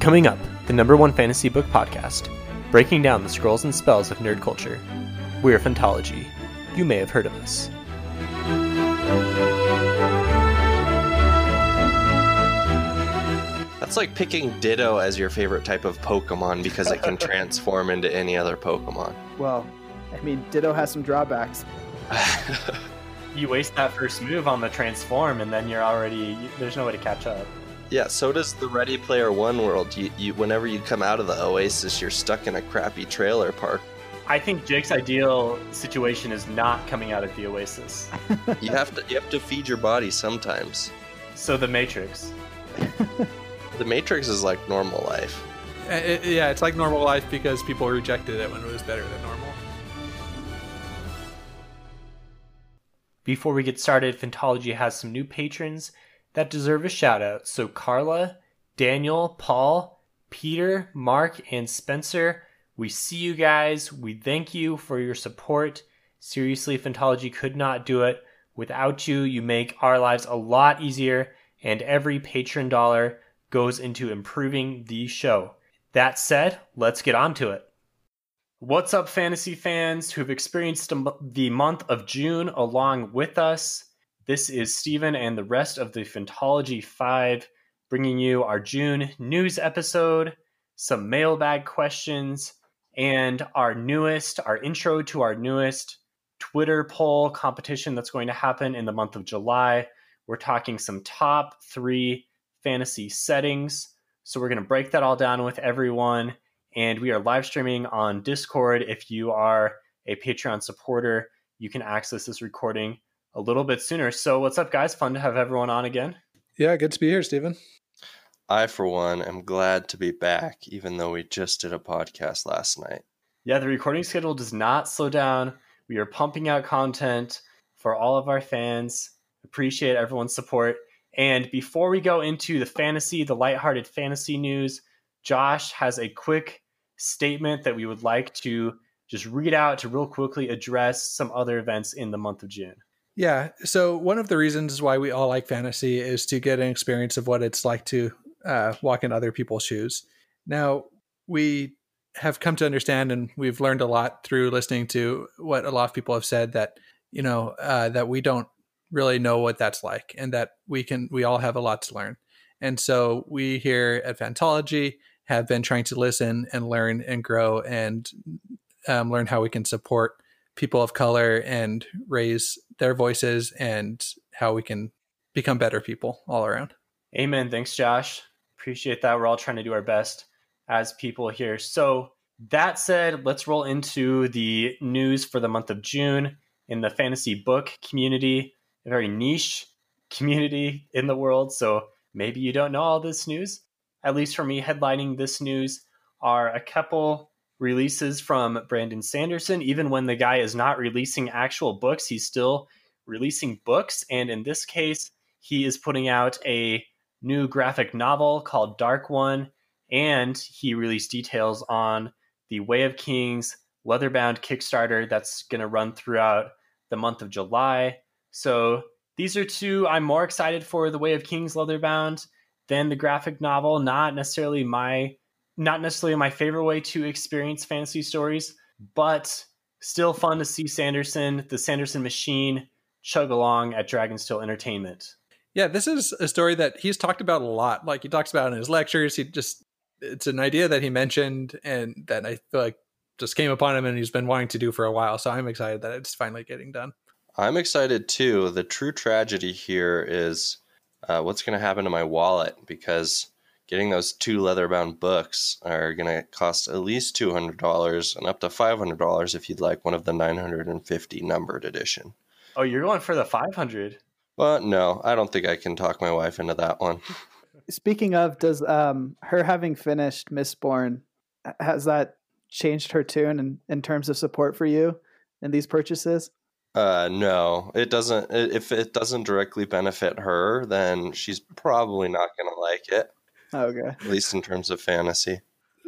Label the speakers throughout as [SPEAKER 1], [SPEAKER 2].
[SPEAKER 1] Coming up, the number one fantasy book podcast, breaking down the scrolls and spells of nerd culture. We're Phantology. You may have heard of us.
[SPEAKER 2] That's like picking Ditto as your favorite type of Pokemon because it can transform into any other Pokemon.
[SPEAKER 3] Well, I mean, Ditto has some drawbacks.
[SPEAKER 1] You waste that first move on the transform, and then you're already there's no way to catch up.
[SPEAKER 2] Yeah, so does the Ready Player One world. You, you, whenever you come out of the Oasis, you're stuck in a crappy trailer park.
[SPEAKER 1] I think Jake's ideal situation is not coming out of the Oasis.
[SPEAKER 2] You have to, you have to feed your body sometimes.
[SPEAKER 1] So the Matrix.
[SPEAKER 2] The Matrix is like normal life.
[SPEAKER 4] It- yeah, it's like normal life because people rejected it when it was better than normal.
[SPEAKER 1] Before we get started, Phantology has some new patrons that deserve a shout out. So Carla, Daniel, Paul, Peter, Mark, and Spencer, we see you guys. We thank you for your support. Seriously, Phantology could not do it without you. You make our lives a lot easier, and every patron dollar goes into improving the show. That said, let's get on to it. What's up, fantasy fans who've experienced the month of June along with us? This is Stephen and the rest of the Phantology 5 bringing you our June news episode, some mailbag questions, and our newest, our intro to our newest Twitter poll competition that's going to happen in the month of July. We're talking some top three fantasy settings. So we're going to break that all down with everyone and we are live streaming on Discord. If you are a Patreon supporter, you can access this recording a little bit sooner. So, what's up, guys? Fun to have everyone on again.
[SPEAKER 4] Yeah, good to be here, Stephen.
[SPEAKER 2] I, for one, am glad to be back, even though we just did a podcast last night.
[SPEAKER 1] Yeah, the recording schedule does not slow down. We are pumping out content for all of our fans. Appreciate everyone's support. And before we go into the fantasy, the lighthearted fantasy news, Josh has a quick statement that we would like to just read out to real quickly address some other events in the month of June.
[SPEAKER 4] Yeah, so one of the reasons why we all like fantasy is to get an experience of what it's like to uh, walk in other people's shoes. Now, we have come to understand and we've learned a lot through listening to what a lot of people have said that, you know, uh, that we don't really know what that's like and that we can, we all have a lot to learn. And so we here at Fantology have been trying to listen and learn and grow and um, learn how we can support people of color and raise their voices and how we can become better people all around.
[SPEAKER 1] Amen. Thanks, Josh. Appreciate that. We're all trying to do our best as people here. So, that said, let's roll into the news for the month of June in the fantasy book community, a very niche community in the world. So, maybe you don't know all this news. At least for me, headlining this news are a couple releases from Brandon Sanderson. Even when the guy is not releasing actual books, he's still releasing books. And in this case, he is putting out a new graphic novel called Dark One, and he released details on the Way of Kings leatherbound Kickstarter that's going to run throughout the month of July. So these are two I'm more excited for the Way of Kings leatherbound than the graphic novel. Not necessarily my not necessarily my favorite way to experience fantasy stories, but still fun to see Sanderson, the Sanderson machine, chug along at Dragonsteel Entertainment.
[SPEAKER 4] Yeah, this is a story that he's talked about a lot. Like he talks about in his lectures. He just it's an idea that he mentioned and that I feel like just came upon him and he's been wanting to do for a while. So I'm excited that it's finally getting done.
[SPEAKER 2] I'm excited too. The true tragedy here is uh, what's going to happen to my wallet because getting those two leather-bound books are going to cost at least two hundred dollars and up to five hundred dollars if you'd like one of the nine hundred and fifty numbered edition.
[SPEAKER 1] Oh, you're going for the 500?
[SPEAKER 2] Well, no, I don't think I can talk my wife into that one.
[SPEAKER 3] Speaking of, does um her having finished Mistborn has that changed her tune in, in terms of support for you in these purchases?
[SPEAKER 2] Uh, no, it doesn't. If it doesn't directly benefit her, then she's probably not going to like it.
[SPEAKER 3] Okay.
[SPEAKER 2] At least in terms of fantasy.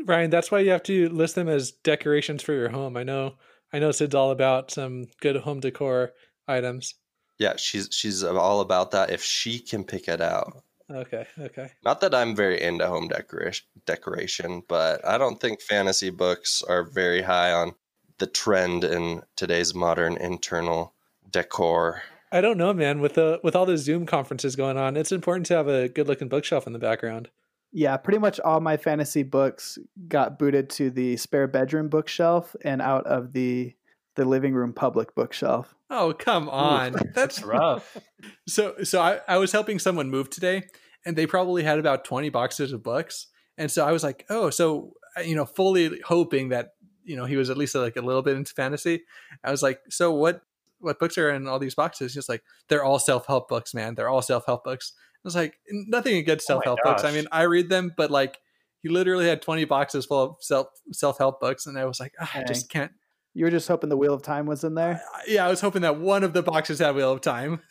[SPEAKER 4] Ryan, that's why you have to list them as decorations for your home. I know I know Sid's all about some good home decor items.
[SPEAKER 2] Yeah, she's she's all about that. If she can pick it out,
[SPEAKER 4] Okay, okay.
[SPEAKER 2] Not that I'm very into home decoration, decoration, but I don't think fantasy books are very high on the trend in today's modern internal decor.
[SPEAKER 4] I don't know, man. With the with all the Zoom conferences going on, it's important to have a good looking bookshelf in the background.
[SPEAKER 3] Yeah, pretty much all my fantasy books got booted to the spare bedroom bookshelf and out of the the living room public bookshelf.
[SPEAKER 4] Oh, come on. That's
[SPEAKER 1] That's rough.
[SPEAKER 4] so so I, I was helping someone move today and they probably had about 20 boxes of books. And so I was like, oh, so uh, you know, fully hoping that, you know, he was at least like a little bit into fantasy. I was like, so what what books are in all these boxes? Just like they're all self-help books, man. They're all self-help books. I was like, nothing against
[SPEAKER 1] Oh
[SPEAKER 4] self-help books. I mean, I read them, but like he literally had 20 boxes full of self self-help books and I was like, ah, I just can't
[SPEAKER 3] You were just hoping the Wheel of Time was in there.
[SPEAKER 4] I- yeah, I was hoping that one of the boxes had Wheel of Time.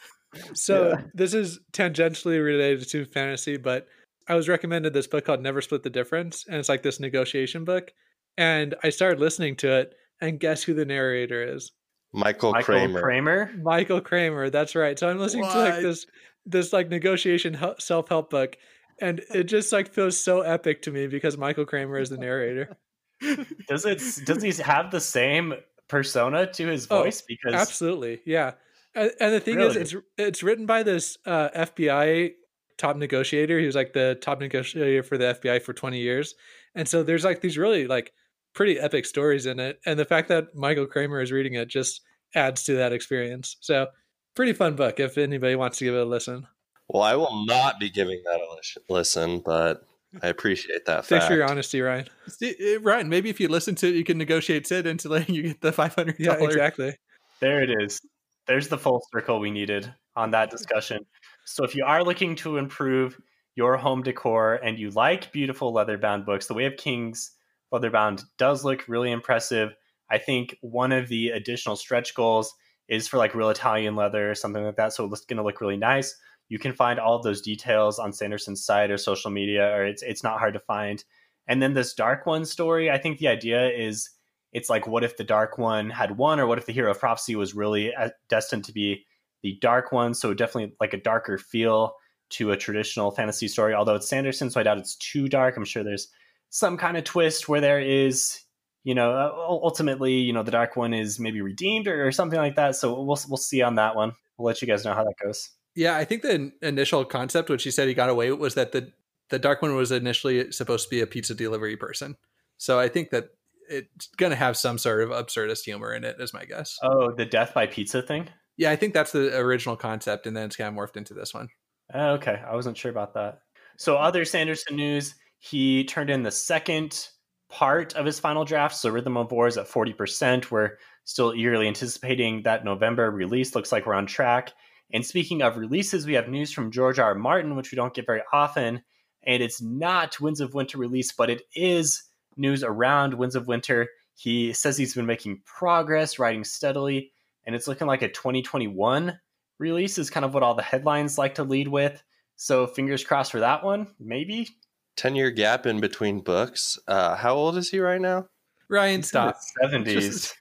[SPEAKER 4] So
[SPEAKER 3] Yeah.
[SPEAKER 4] this is tangentially related to fantasy, but I was recommended this book called Never Split the Difference, and it's like this negotiation book. And I started listening to it, and guess who the narrator is?
[SPEAKER 2] Michael,
[SPEAKER 1] Michael
[SPEAKER 2] Kramer.
[SPEAKER 1] Kramer.
[SPEAKER 4] Michael Kramer. That's right. So I'm listening to like this this like negotiation self help book, and it just like feels so epic to me because Michael Kramer is the narrator.
[SPEAKER 1] Does it? Does he have the same persona to his
[SPEAKER 4] Oh,
[SPEAKER 1] voice? because
[SPEAKER 4] Absolutely, yeah. And, and the thing is, it's it's written by this uh, FBI top negotiator. He was like the top negotiator for the FBI for twenty years, and so there's like these really like pretty epic stories in it. And the fact that Michael Kramer is reading it just adds to that experience. So pretty fun book if anybody wants to give it a listen.
[SPEAKER 2] Well, I will not be giving that a listen, but I appreciate that
[SPEAKER 4] Thanks
[SPEAKER 2] fact.
[SPEAKER 4] for your honesty, Ryan.
[SPEAKER 3] eh,
[SPEAKER 4] Ryan, maybe if you listen to it, you can negotiate Sid into letting you get the five hundred. Yeah, exactly.
[SPEAKER 1] there it is. There's the full circle we needed on that discussion. So if you are looking to improve your home decor and you like beautiful leather bound books, the Way of Kings leather bound does look really impressive. I think one of the additional stretch goals is for like real Italian leather or something like that. So it's going to look really nice. You can find all of those details on Sanderson's site or social media, or it's it's not hard to find. And then this Dark One story, I think the idea is it's like what if the Dark One had won, or what if the hero of prophecy was really uh, destined to be the Dark One? So definitely like a darker feel to a traditional fantasy story. Although it's Sanderson, so I doubt it's too dark. I'm sure there's some kind of twist where there is, you know, uh, ultimately, you know, the Dark One is maybe redeemed or, or something like that. So we'll we'll see on that one. We'll let you guys know how that goes.
[SPEAKER 4] Yeah, I think the initial concept, which he said he got away with, was that the the dark one was initially supposed to be a pizza delivery person. So I think that it's going to have some sort of absurdist humor in it, is my guess.
[SPEAKER 1] Oh, the death by pizza thing.
[SPEAKER 4] yeah, I think that's the original concept, and then it's kind of morphed into this one.
[SPEAKER 1] Oh, okay, I wasn't sure about that. So, other Sanderson news: he turned in the second part of his final draft. So, Rhythm of War is at forty percent. We're still eagerly anticipating that November release. Looks like we're on track. And speaking of releases, we have news from George R. R. Martin, which we don't get very often. And it's not Winds of Winter release, but it is news around Winds of Winter. He says he's been making progress, writing steadily, and it's looking like a 2021 release is kind of what all the headlines like to lead with. So fingers crossed for that one. Maybe
[SPEAKER 2] 10 year gap in between books. Uh, how old is he right now?
[SPEAKER 4] Ryan, stop.
[SPEAKER 1] seventies.
[SPEAKER 4] Just-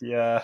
[SPEAKER 1] Yeah,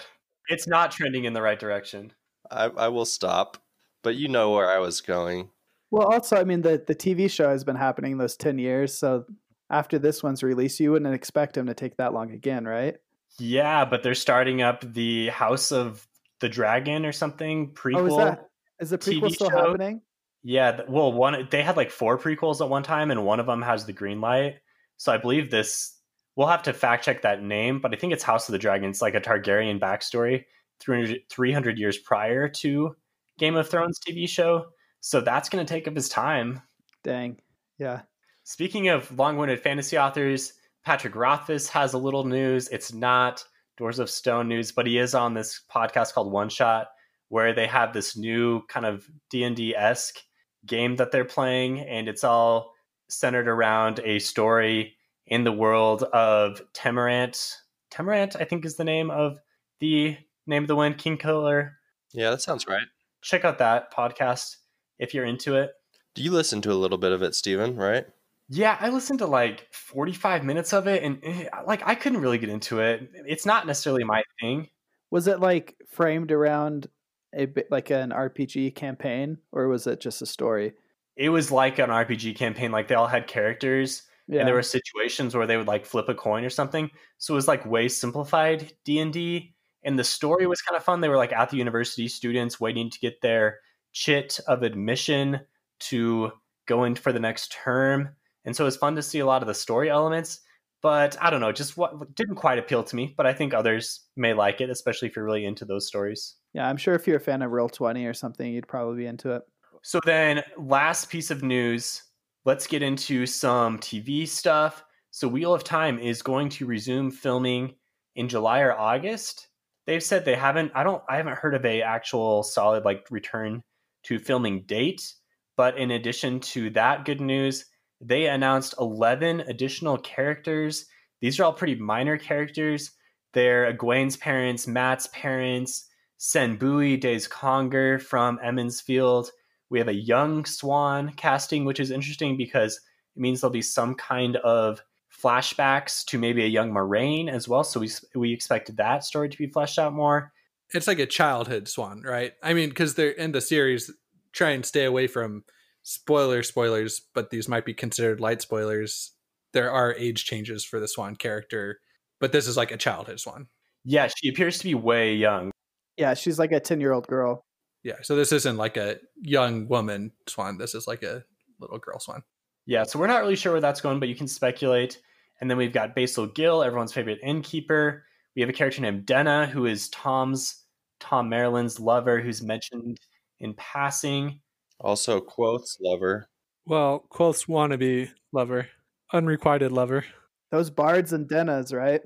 [SPEAKER 1] it's not trending in the right direction.
[SPEAKER 2] I, I will stop, but you know where I was going.
[SPEAKER 3] Well, also, I mean, the the TV show has been happening those ten years. So after this one's released, you wouldn't expect him to take that long again, right?
[SPEAKER 1] Yeah, but they're starting up the House of the Dragon or something prequel.
[SPEAKER 3] Oh, is that is the prequel
[SPEAKER 1] TV
[SPEAKER 3] still
[SPEAKER 1] show?
[SPEAKER 3] happening?
[SPEAKER 1] Yeah, well, one they had like four prequels at one time, and one of them has the green light. So I believe this. We'll have to fact check that name, but I think it's House of the Dragon. It's like a Targaryen backstory, 300, 300 years prior to Game of Thrones TV show. So that's going to take up his time.
[SPEAKER 3] Dang. Yeah.
[SPEAKER 1] Speaking of long-winded fantasy authors, Patrick Rothfuss has a little news. It's not Doors of Stone news, but he is on this podcast called One Shot, where they have this new kind of D and D esque game that they're playing, and it's all centered around a story in the world of Temerant. Temerant, I think, is the name of the name of the wind, King Killer.
[SPEAKER 2] Yeah, that sounds right.
[SPEAKER 1] Check out that podcast if you're into it.
[SPEAKER 2] Do you listen to a little bit of it, Steven, right?
[SPEAKER 1] Yeah, I listened to like 45 minutes of it and eh, like I couldn't really get into it. It's not necessarily my thing.
[SPEAKER 3] Was it like framed around a bit like an RPG campaign, or was it just a story?
[SPEAKER 1] it was like an RPG campaign. Like they all had characters,
[SPEAKER 3] Yeah.
[SPEAKER 1] and there were situations where they would like flip a coin or something. So it was like way simplified D and D, and the story was kind of fun. They were like at the university, students waiting to get their chit of admission to go in for the next term, and so it was fun to see a lot of the story elements. But I don't know, just what didn't quite appeal to me. But I think others may like it, especially if you're really into those stories.
[SPEAKER 3] Yeah, I'm sure if you're a fan of Roll Twenty or something, you'd probably be into it.
[SPEAKER 1] So then, last piece of news. Let's get into some TV stuff. So Wheel of Time is going to resume filming in July or August. They've said they haven't. I don't. I haven't heard of a actual solid like return to filming date. But in addition to that good news, they announced 11 additional characters. These are all pretty minor characters. They're Egwene's parents, Mat's parents, Senbui Daise Congar from Emond's Field. We have a young Siuan casting, which is interesting because it means there'll be some kind of flashbacks to maybe a young Moiraine as well. So we we expected that story to be fleshed out more.
[SPEAKER 4] It's like a childhood Siuan, right? I mean, because they're in the series, try and stay away from spoiler spoilers, but these might be considered light spoilers. There are age changes for the Siuan character, but this is like a childhood Siuan.
[SPEAKER 1] Yeah, she appears to be way young.
[SPEAKER 3] Yeah, she's like a ten year old girl.
[SPEAKER 4] Yeah, so this isn't like a young woman Siuan. This is like a little girl Siuan.
[SPEAKER 1] Yeah, so we're not really sure where that's going, but you can speculate. And then we've got Basil Gill, everyone's favorite innkeeper. We have a character named Denna, who is Thom's Thom Merrilin's lover, who's mentioned in passing.
[SPEAKER 2] Also, Kvothe's lover.
[SPEAKER 5] Well, Kvothe's wannabe lover, unrequited lover.
[SPEAKER 3] Those bards and Dennas, right?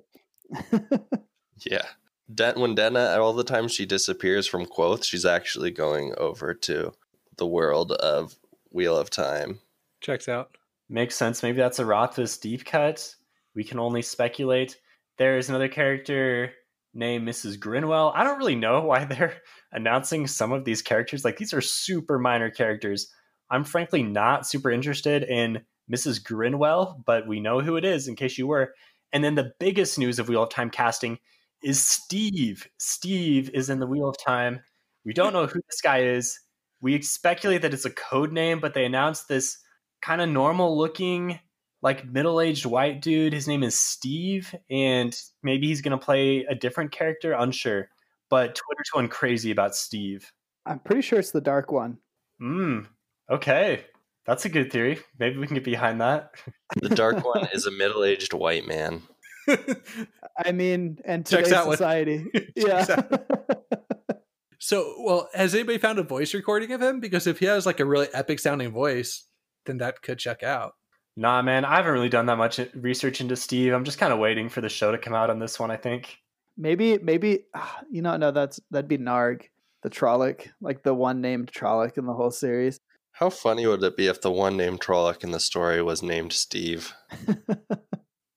[SPEAKER 2] Yeah. Den- when Denna, all the time she disappears from Kvothe, she's actually going over to the world of Wheel of Time.
[SPEAKER 5] Checks out.
[SPEAKER 1] Makes sense. Maybe that's a Rothfuss deep cut. We can only speculate. There's another character named Mrs. Grinwell. I don't really know why they're announcing some of these characters. Like these are super minor characters. I'm frankly not super interested in Mrs. Grinwell, but we know who it is in case you were. And then the biggest news of Wheel of Time casting is Steve. Steve is in the Wheel of Time. We don't know who this guy is. We speculate that it's a code name, but they announced this kind of normal looking, like middle aged white dude. His name is Steve, and maybe he's going to play a different character. Unsure. But Twitter's going crazy about Steve.
[SPEAKER 3] I'm pretty sure it's the dark one.
[SPEAKER 1] Hmm. Okay. That's a good theory. Maybe we can get behind that.
[SPEAKER 2] The Dark One is a middle aged white man.
[SPEAKER 3] I mean, and today's
[SPEAKER 4] out
[SPEAKER 3] society.
[SPEAKER 4] Checks
[SPEAKER 3] yeah.
[SPEAKER 4] So, well, has anybody found a voice recording of him? Because if he has like a really epic sounding voice, then that could check out.
[SPEAKER 1] Nah, man, I haven't really done that much research into Steve. I'm just kind of waiting for the show to come out on this one, I think.
[SPEAKER 3] maybe, maybe ah, you know, no, that's that'd be Narg, the Trolloc, like the one named Trolloc in the whole series.
[SPEAKER 2] How funny would it be if the one named Trolloc in the story was named Steve?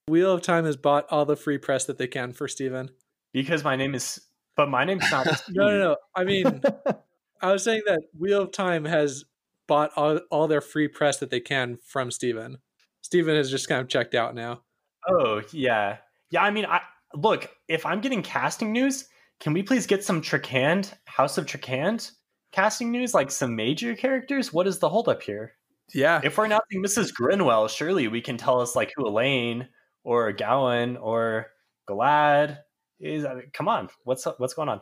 [SPEAKER 5] Wheel of Time has bought all the free press that they can for Steven.
[SPEAKER 1] Because my name is. But my name's not
[SPEAKER 5] No, no, no. I mean, I was saying that Wheel of Time has bought all, all their free press that they can from Steven. Steven has just kind of checked out now.
[SPEAKER 1] Oh, yeah. Yeah, I mean, I look, if I'm getting casting news, can we please get some Trakand, House of Trakand casting news? Like some major characters? What is the holdup here?
[SPEAKER 4] Yeah.
[SPEAKER 1] If we're announcing Mrs. Grinwell, surely we can tell us like who Elayne or Gawyn or Galad is. I mean, come on, what's what's going on?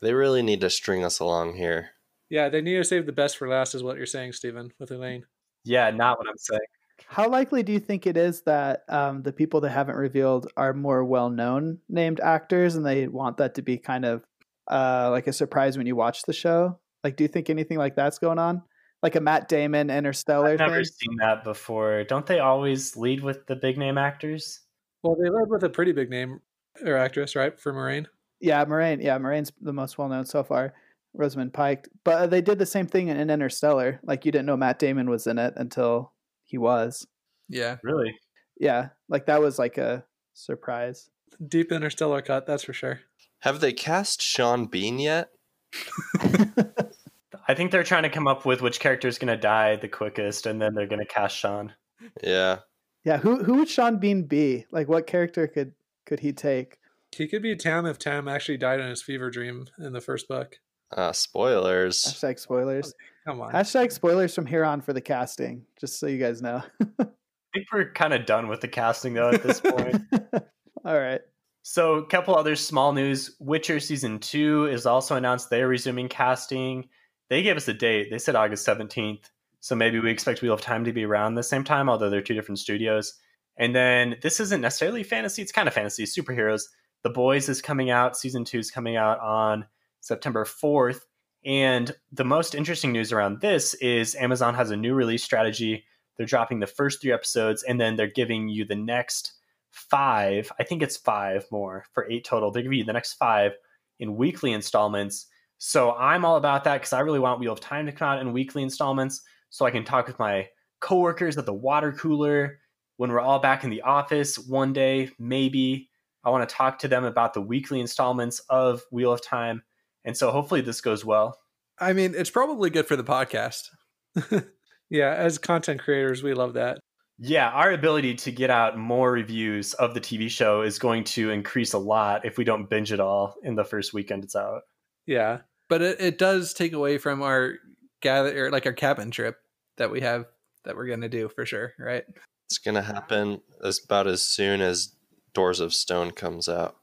[SPEAKER 2] They really need to string us along here.
[SPEAKER 5] Yeah, they need to save the best for last, is what you're saying, Stephen, with Elayne.
[SPEAKER 1] Yeah, not what I'm saying.
[SPEAKER 3] How likely do you think it is that um, the people that haven't revealed are more well known named actors and they want that to be kind of uh, like a surprise when you watch the show? Like, do you think anything like that's going on? Like a Matt Damon Interstellar
[SPEAKER 1] I've never
[SPEAKER 3] thing?
[SPEAKER 1] seen that before. Don't they always lead with the big name actors?
[SPEAKER 5] Well, they led with a pretty big name or actress, right, for Moiraine.
[SPEAKER 3] Yeah, Moiraine. Yeah, Moiraine's the most well known so far. Rosamund Pike. But uh, they did the same thing in Interstellar. Like, you didn't know Matt Damon was in it until he was.
[SPEAKER 4] Yeah.
[SPEAKER 1] Really?
[SPEAKER 3] Yeah, like that was like a surprise.
[SPEAKER 5] Deep interstellar cut, that's for sure.
[SPEAKER 2] Have they cast Sean Bean yet?
[SPEAKER 1] I think they're trying to come up with which character is going to die the quickest, and then they're going to cast Sean.
[SPEAKER 2] Yeah.
[SPEAKER 3] Yeah, who who would Sean Bean be? Like, what character could could he take?
[SPEAKER 5] He could be Tam if Tam actually died in his fever dream in the first book.
[SPEAKER 2] Uh, spoilers.
[SPEAKER 3] Hashtag spoilers.
[SPEAKER 5] Come on.
[SPEAKER 3] Hashtag spoilers from here on for the casting, just so you guys know.
[SPEAKER 1] I think we're kind of done with the casting though at this point.
[SPEAKER 3] All right.
[SPEAKER 1] So, a couple other small news. Witcher season two is also announced they're resuming casting. They gave us a date. They said August 17th. So maybe we expect Wheel of Time to be around the same time, although they're two different studios. And then this isn't necessarily fantasy, it's kind of fantasy, superheroes. The Boys is coming out, season two is coming out on September 4th. And the most interesting news around this is Amazon has a new release strategy. They're dropping the first three episodes and then they're giving you the next five, I think it's five more for eight total. They're giving you the next five in weekly installments. So I'm all about that because I really want Wheel of Time to come out in weekly installments so I can talk with my coworkers at the water cooler when we're all back in the office one day, maybe. I want to talk to them about the weekly installments of Wheel of Time. And so hopefully this goes well.
[SPEAKER 4] I mean, it's probably good for the podcast.
[SPEAKER 5] yeah, as content creators, we love that.
[SPEAKER 1] Yeah, our ability to get out more reviews of the TV show is going to increase a lot if we don't binge it all in the first weekend it's out.
[SPEAKER 5] Yeah.
[SPEAKER 4] But it, it does take away from our gather or like our cabin trip that we have that we're gonna do for sure, right?
[SPEAKER 2] It's gonna happen as about as soon as Doors of Stone comes out.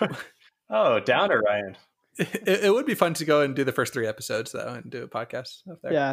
[SPEAKER 1] oh, downer, Ryan.
[SPEAKER 4] It, it, would be fun to go and do the first three episodes though, and do a podcast up there.
[SPEAKER 3] Yeah.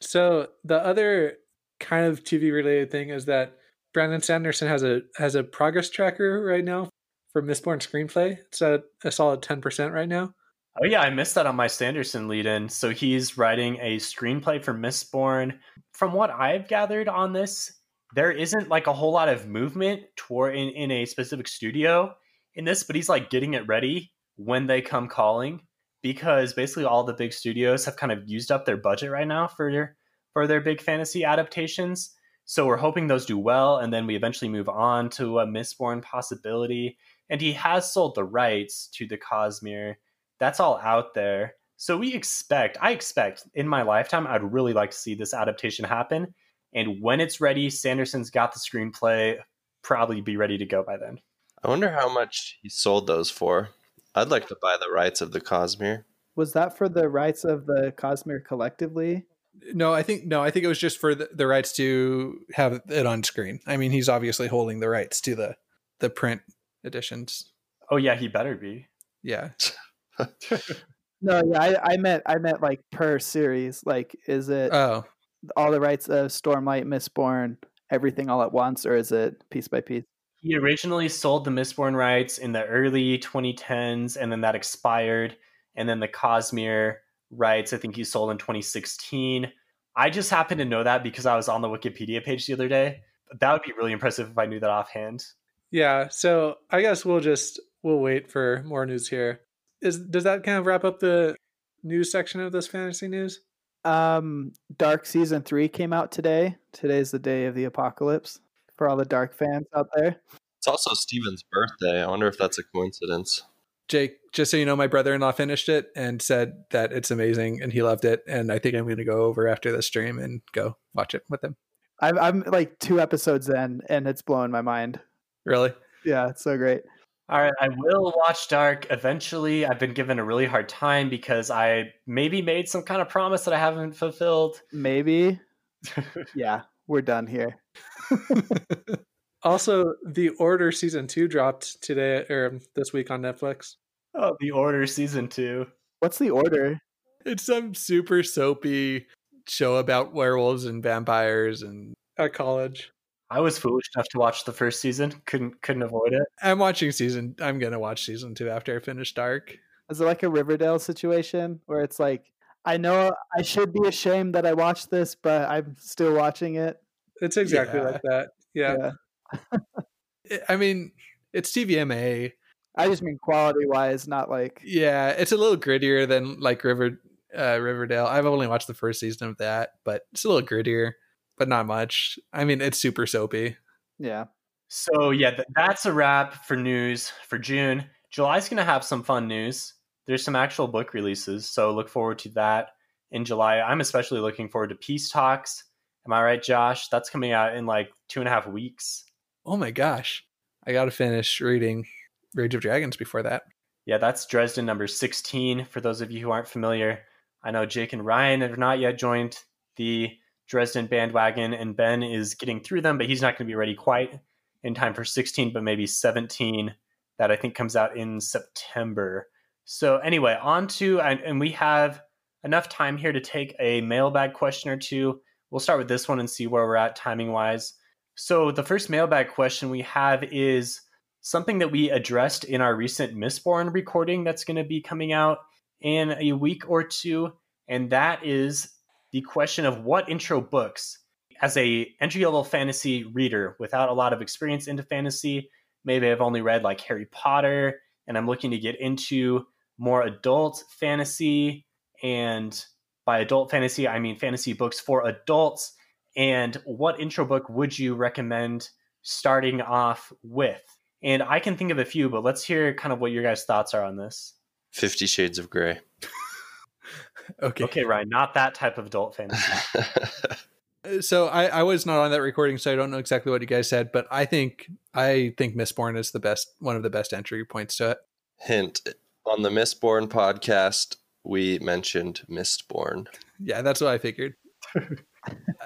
[SPEAKER 5] So the other kind of TV related thing is that Brandon Sanderson has a has a progress tracker right now for Mistborn screenplay. It's at a solid ten percent right now.
[SPEAKER 1] Oh yeah, I missed that on my Sanderson lead in. So he's writing a screenplay for Mistborn. From what I've gathered on this, there isn't like a whole lot of movement toward in, in a specific studio in this, but he's like getting it ready when they come calling because basically all the big studios have kind of used up their budget right now for their for their big fantasy adaptations. So we're hoping those do well, and then we eventually move on to a Mistborn possibility. And he has sold the rights to the Cosmere that's all out there. So we expect, I expect in my lifetime, I'd really like to see this adaptation happen. And when it's ready, Sanderson's got the screenplay, probably be ready to go by then.
[SPEAKER 2] I wonder how much he sold those for. I'd like to buy the rights of the Cosmere.
[SPEAKER 3] Was that for the rights of the Cosmere collectively?
[SPEAKER 4] No, I think no, I think it was just for the, the rights to have it on screen. I mean, he's obviously holding the rights to the the print editions.
[SPEAKER 1] Oh yeah, he better be.
[SPEAKER 4] Yeah.
[SPEAKER 3] no, yeah, I, I meant I meant like per series. Like, is it
[SPEAKER 4] oh
[SPEAKER 3] all the rights of Stormlight, Mistborn, everything all at once, or is it piece by piece?
[SPEAKER 1] He originally sold the Mistborn rights in the early 2010s, and then that expired. And then the Cosmere rights, I think he sold in 2016. I just happened to know that because I was on the Wikipedia page the other day. That would be really impressive if I knew that offhand.
[SPEAKER 5] Yeah, so I guess we'll just we'll wait for more news here is does that kind of wrap up the news section of this fantasy news?
[SPEAKER 3] Um, Dark season three came out today. Today's the day of the apocalypse for all the Dark fans out there.
[SPEAKER 2] It's also Steven's birthday. I wonder if that's a coincidence.
[SPEAKER 4] Jake, just so you know, my brother-in-law finished it and said that it's amazing and he loved it. And I think I'm going to go over after the stream and go watch it with him.
[SPEAKER 3] I'm, I'm like two episodes in, and it's blowing my mind.
[SPEAKER 4] Really?
[SPEAKER 3] Yeah, it's so great.
[SPEAKER 1] All right, I will watch Dark eventually. I've been given a really hard time because I maybe made some kind of promise that I haven't fulfilled.
[SPEAKER 3] Maybe. yeah, we're done here.
[SPEAKER 5] also, The Order season 2 dropped today or this week on Netflix.
[SPEAKER 1] Oh, The Order season 2.
[SPEAKER 3] What's The Order?
[SPEAKER 4] It's some super soapy show about werewolves and vampires and
[SPEAKER 5] at college.
[SPEAKER 1] I was foolish enough to watch the first season. Couldn't couldn't avoid it.
[SPEAKER 4] I'm watching season. I'm gonna watch season two after I finish Dark.
[SPEAKER 3] Is it like a Riverdale situation where it's like I know I should be ashamed that I watched this, but I'm still watching it?
[SPEAKER 5] It's exactly yeah. like that. Yeah.
[SPEAKER 4] yeah. I mean, it's TVMA.
[SPEAKER 3] I just mean quality wise, not like
[SPEAKER 4] yeah. It's a little grittier than like River uh, Riverdale. I've only watched the first season of that, but it's a little grittier but not much. I mean, it's super soapy.
[SPEAKER 3] Yeah.
[SPEAKER 1] So yeah, th- that's a wrap for news for June. July's going to have some fun news. There's some actual book releases, so look forward to that in July. I'm especially looking forward to Peace Talks. Am I right, Josh? That's coming out in like two and a half weeks.
[SPEAKER 4] Oh my gosh. I got to finish reading Rage of Dragons before that.
[SPEAKER 1] Yeah, that's Dresden number 16 for those of you who aren't familiar. I know Jake and Ryan have not yet joined the Dresden bandwagon, and Ben is getting through them, but he's not going to be ready quite in time for 16, but maybe 17 that I think comes out in September. So, anyway, on to, and, and we have enough time here to take a mailbag question or two. We'll start with this one and see where we're at timing wise. So, the first mailbag question we have is something that we addressed in our recent Mistborn recording that's going to be coming out in a week or two, and that is the question of what intro books as a entry level fantasy reader without a lot of experience into fantasy maybe i've only read like harry potter and i'm looking to get into more adult fantasy and by adult fantasy i mean fantasy books for adults and what intro book would you recommend starting off with and i can think of a few but let's hear kind of what your guys thoughts are on this
[SPEAKER 2] Fifty Shades of Grey.
[SPEAKER 4] Okay.
[SPEAKER 1] okay ryan not that type of adult fantasy
[SPEAKER 4] So I, I was not on that recording, so I don't know exactly what you guys said, but I think I think Mistborn is the best, one of the best entry points to it.
[SPEAKER 2] Hint on the Mistborn podcast, we mentioned Mistborn.
[SPEAKER 4] Yeah, that's what I figured. I,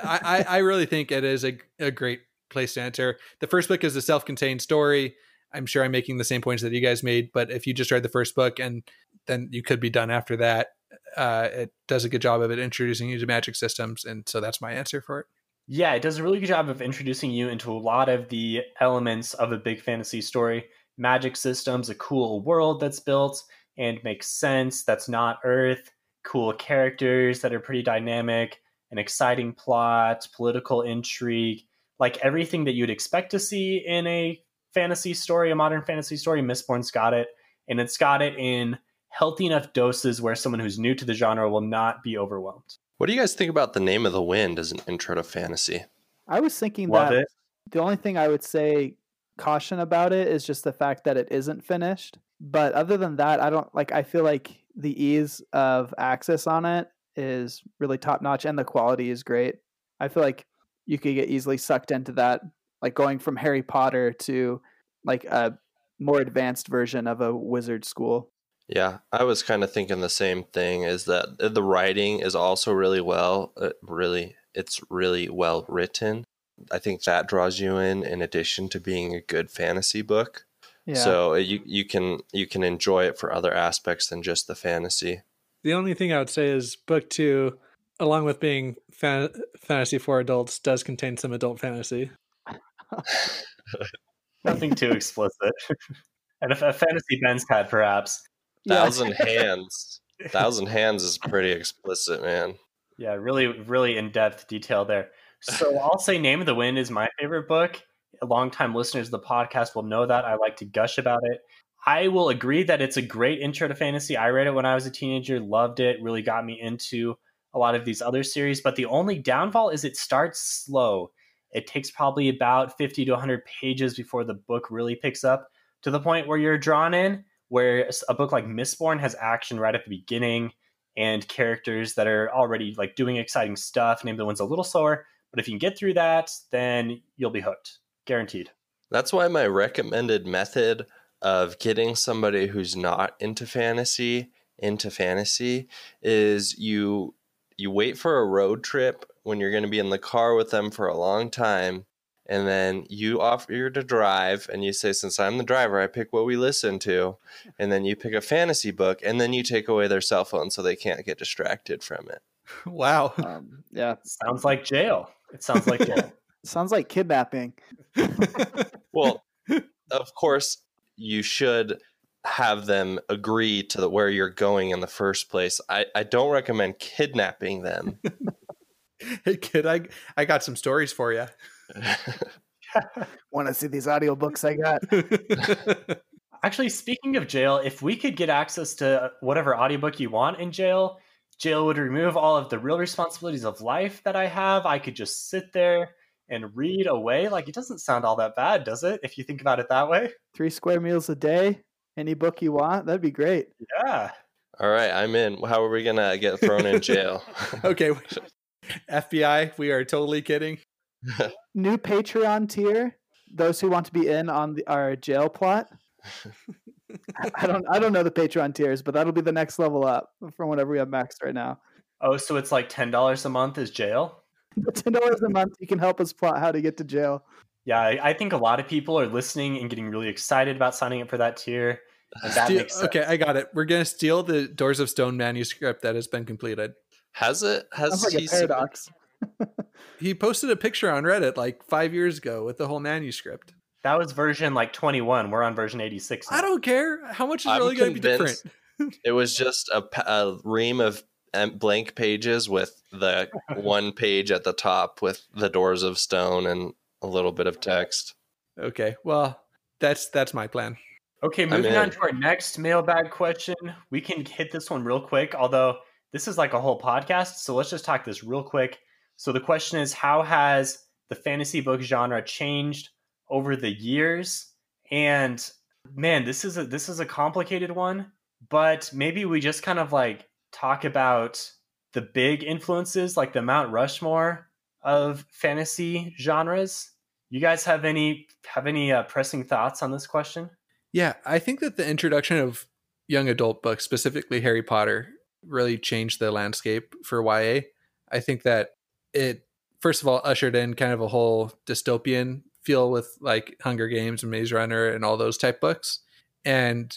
[SPEAKER 4] I, I really think it is a, a great place to enter. The first book is a self contained story. I'm sure I'm making the same points that you guys made, but if you just read the first book and then you could be done after that, uh, it does a good job of it introducing you to magic systems. And so that's my answer for it.
[SPEAKER 1] Yeah, it does a really good job of introducing you into a lot of the elements of a big fantasy story. Magic systems, a cool world that's built and makes sense, that's not Earth, cool characters that are pretty dynamic, an exciting plot, political intrigue, like everything that you'd expect to see in a fantasy story, a modern fantasy story. Mistborn's got it, and it's got it in healthy enough doses where someone who's new to the genre will not be overwhelmed.
[SPEAKER 2] What do you guys think about The Name of the Wind as an intro to fantasy?
[SPEAKER 3] I was thinking
[SPEAKER 1] Love
[SPEAKER 3] that
[SPEAKER 1] it.
[SPEAKER 3] the only thing I would say caution about it is just the fact that it isn't finished. But other than that, I don't like I feel like the ease of access on it is really top notch and the quality is great. I feel like you could get easily sucked into that like going from Harry Potter to like a more advanced version of a wizard school.
[SPEAKER 2] Yeah, I was kind of thinking the same thing. Is that the writing is also really well, uh, really, it's really well written. I think that draws you in, in addition to being a good fantasy book.
[SPEAKER 3] Yeah.
[SPEAKER 2] So uh, you you can you can enjoy it for other aspects than just the fantasy.
[SPEAKER 5] The only thing I would say is book two, along with being fan- fantasy for adults, does contain some adult fantasy.
[SPEAKER 1] Nothing too explicit. and a, a fantasy Ben's had, perhaps.
[SPEAKER 3] Yeah.
[SPEAKER 2] Thousand Hands, Thousand Hands is pretty explicit, man.
[SPEAKER 1] Yeah, really, really in depth detail there. So I'll say Name of the Wind is my favorite book. Longtime listeners of the podcast will know that. I like to gush about it. I will agree that it's a great intro to fantasy. I read it when I was a teenager, loved it, really got me into a lot of these other series. But the only downfall is it starts slow. It takes probably about 50 to 100 pages before the book really picks up to the point where you're drawn in, where a book like Mistborn has action right at the beginning and characters that are already like doing exciting stuff. Name the one's a little slower, but if you can get through that, then you'll be hooked, guaranteed.
[SPEAKER 2] That's why my recommended method of getting somebody who's not into fantasy into fantasy is you you wait for a road trip when you're going to be in the car with them for a long time and then you offer to drive and you say since i'm the driver i pick what we listen to and then you pick a fantasy book and then you take away their cell phone so they can't get distracted from it
[SPEAKER 4] Wow.
[SPEAKER 3] Um, yeah.
[SPEAKER 1] Sounds like jail. It sounds like jail.
[SPEAKER 3] Sounds like kidnapping.
[SPEAKER 2] well of course you should have them agree to the, where you're going in the first place I, I don't recommend kidnapping them
[SPEAKER 4] hey kid, I I got some stories for you.
[SPEAKER 3] Want to see these audiobooks I got?
[SPEAKER 1] Actually, speaking of jail, if we could get access to uh, whatever audiobook you want in jail, jail would remove all of the real responsibilities of life that I have. I could just sit there and read away. Like, it doesn't sound all that bad, does it? If you think about it that way.
[SPEAKER 3] Three square meals a day, any book you want, that'd be great.
[SPEAKER 1] Yeah.
[SPEAKER 2] all right i'm in how are we gonna get thrown in jail
[SPEAKER 4] okay. FBI, we are totally kidding.
[SPEAKER 3] New Patreon tier. Those who want to be in on the, our jail plot. I don't I don't know the Patreon tiers, but that'll be the next level up from whatever we have maxed right now.
[SPEAKER 1] Oh, so it's like ten dollars a month is jail.
[SPEAKER 3] ten dollars a month, you can help us plot how to get to jail.
[SPEAKER 1] Yeah, I, I think a lot of people are listening and getting really excited about signing up for that tier. That
[SPEAKER 4] Steal-
[SPEAKER 1] makes sense.
[SPEAKER 4] okay, I got it. We're gonna steal the Doors of Stone manuscript that has been completed.
[SPEAKER 2] Has it? Has
[SPEAKER 3] Sounds like
[SPEAKER 2] he
[SPEAKER 3] a paradox.
[SPEAKER 4] He posted a picture on Reddit like five years ago with the whole manuscript.
[SPEAKER 1] That was version like 21. We're on version 86. now.
[SPEAKER 4] I don't care. How much is
[SPEAKER 2] I'm
[SPEAKER 4] really going to be different?
[SPEAKER 2] It was just a, a ream of blank pages with the one page at the top with the doors of stone and a little bit of text.
[SPEAKER 4] Okay, well, that's that's my plan.
[SPEAKER 1] Okay, moving on to our next mailbag question. We can hit this one real quick, although this is like a whole podcast, so let's just talk this real quick. So the question is how has the fantasy book genre changed over the years? And man, this is a this is a complicated one, but maybe we just kind of like talk about the big influences like the Mount Rushmore of fantasy genres. You guys have any have any uh, pressing thoughts on this question?
[SPEAKER 4] Yeah, I think that the introduction of young adult books, specifically Harry Potter, really changed the landscape for YA. I think that it, first of all, ushered in kind of a whole dystopian feel with like Hunger Games and Maze Runner and all those type books. And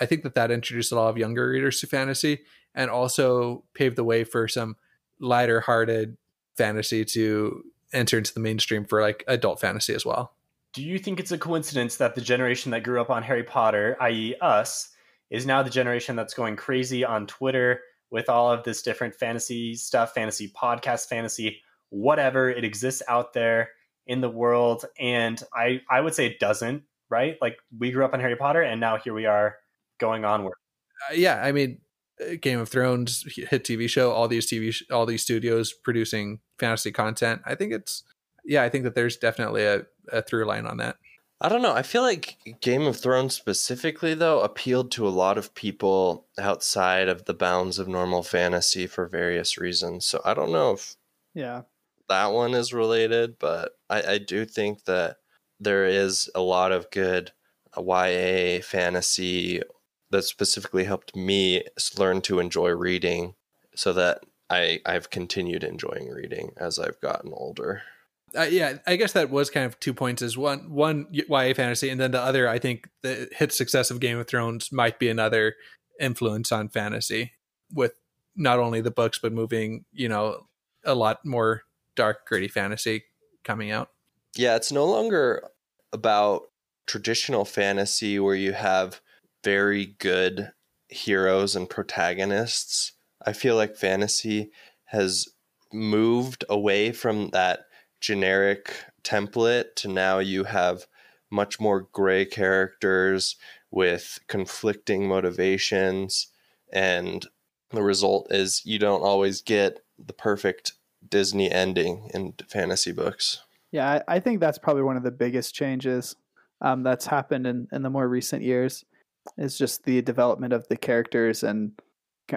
[SPEAKER 4] I think that that introduced a lot of younger readers to fantasy and also paved the way for some lighter hearted fantasy to enter into the mainstream for like adult fantasy as well.
[SPEAKER 1] Do you think it's a coincidence that the generation that grew up on Harry Potter, i.e., us, is now the generation that's going crazy on Twitter with all of this different fantasy stuff, fantasy podcast, fantasy, whatever it exists out there in the world? And I, I would say it doesn't, right? Like we grew up on Harry Potter, and now here we are going onward.
[SPEAKER 4] uh, yeah, I mean, uh, Game of Thrones hit TV show, all these TV, sh- all these studios producing fantasy content. I think it's, yeah, I think that there's definitely a, a through line on that.
[SPEAKER 2] I don't know. I feel like Game of Thrones specifically, though, appealed to a lot of people outside of the bounds of normal fantasy for various reasons. So I don't know if
[SPEAKER 3] Yeah.
[SPEAKER 2] that one is related, but I, I do think that there is a lot of good YA fantasy that specifically helped me learn to enjoy reading so that I, I've continued enjoying reading as I've gotten older.
[SPEAKER 4] Uh, yeah, I guess that was kind of two points. Is one one YA fantasy, and then the other, I think the hit success of Game of Thrones might be another influence on fantasy with not only the books but moving, you know, a lot more dark, gritty fantasy coming out.
[SPEAKER 2] Yeah, it's no longer about traditional fantasy where you have very good heroes and protagonists. I feel like fantasy has moved away from that generic template to now you have much more gray characters with conflicting motivations and the result is you don't always get the perfect Disney ending in fantasy books.
[SPEAKER 3] Yeah, I, I think that's probably one of the biggest changes um, that's happened in, in the more recent years. Is just the development of the characters and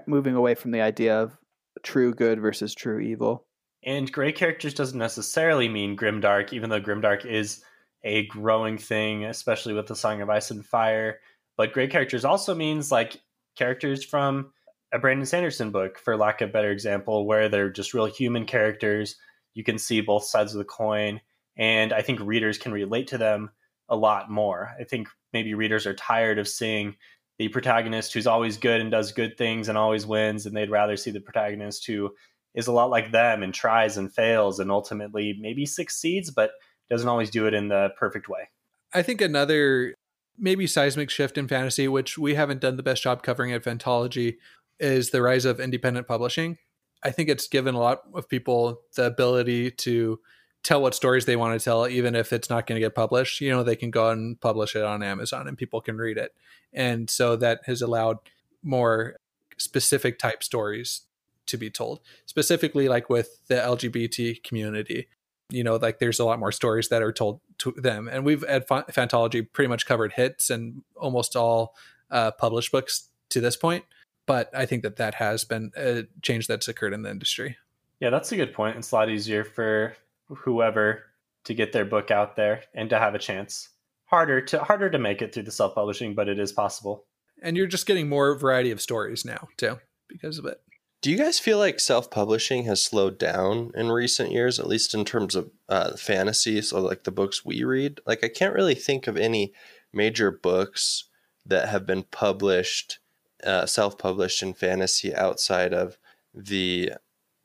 [SPEAKER 3] moving away from the idea of true good versus true evil.
[SPEAKER 1] And gray characters doesn't necessarily mean grimdark, even though grimdark is a growing thing, especially with the Song of Ice and Fire. But gray characters also means like characters from a Brandon Sanderson book, for lack of better example, where they're just real human characters. You can see both sides of the coin, and I think readers can relate to them a lot more. I think maybe readers are tired of seeing the protagonist who's always good and does good things and always wins, and they'd rather see the protagonist who is a lot like them and tries and fails and ultimately maybe succeeds, but doesn't always do it in the perfect way.
[SPEAKER 4] I think another maybe seismic shift in fantasy, which we haven't done the best job covering at Fantology, is the rise of independent publishing. I think it's given a lot of people the ability to tell what stories they want to tell, even if it's not going to get published. You know, they can go and publish it on Amazon and people can read it. And so that has allowed more specific type stories to be told, specifically like with the LGBT community. You know, like there's a lot more stories that are told to them. And we've at Fa- Fantology pretty much covered hits and almost all uh, published books to this point. But I think that that has been a change that's occurred in the industry.
[SPEAKER 1] Yeah, that's a good point. It's a lot easier for whoever to get their book out there and to have a chance. harder to harder to make it through the self publishing, but it is possible.
[SPEAKER 4] And you're just getting more variety of stories now too because of it.
[SPEAKER 2] Do you guys feel like self publishing has slowed down in recent years, at least in terms of uh, fantasy? So, like the books we read? Like, I can't really think of any major books that have been published, uh, self published in fantasy outside of the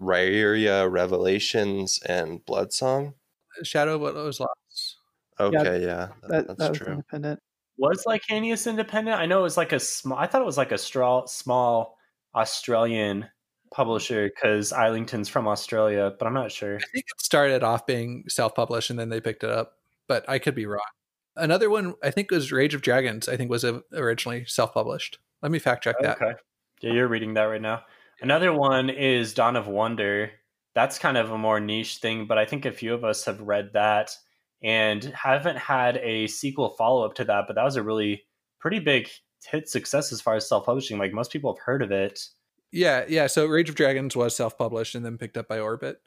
[SPEAKER 2] Riyria Revelations and Bloodsong.
[SPEAKER 4] Shadow of what was lost.
[SPEAKER 2] Okay, yeah,
[SPEAKER 3] That,
[SPEAKER 2] that's
[SPEAKER 3] that was
[SPEAKER 2] true.
[SPEAKER 3] independent.
[SPEAKER 1] Was Licanius independent? I know it was like a small. I thought it was like a straw, small Australian publisher because Islington's from Australia, but I'm not sure.
[SPEAKER 4] I think it started off being self-published and then they picked it up, but I could be wrong. Another one I think was Rage of Dragons. I think was originally self-published. Let me fact check that.
[SPEAKER 1] Okay. Yeah, you're reading that right now. Another one is Dawn of Wonder. That's kind of a more niche thing, but I think a few of us have read that and haven't had a sequel follow up to that. But that was a really pretty big hit success as far as self publishing. Like most people have heard of it.
[SPEAKER 4] Yeah, yeah. So Rage of Dragons was self-published and then picked up by Orbit.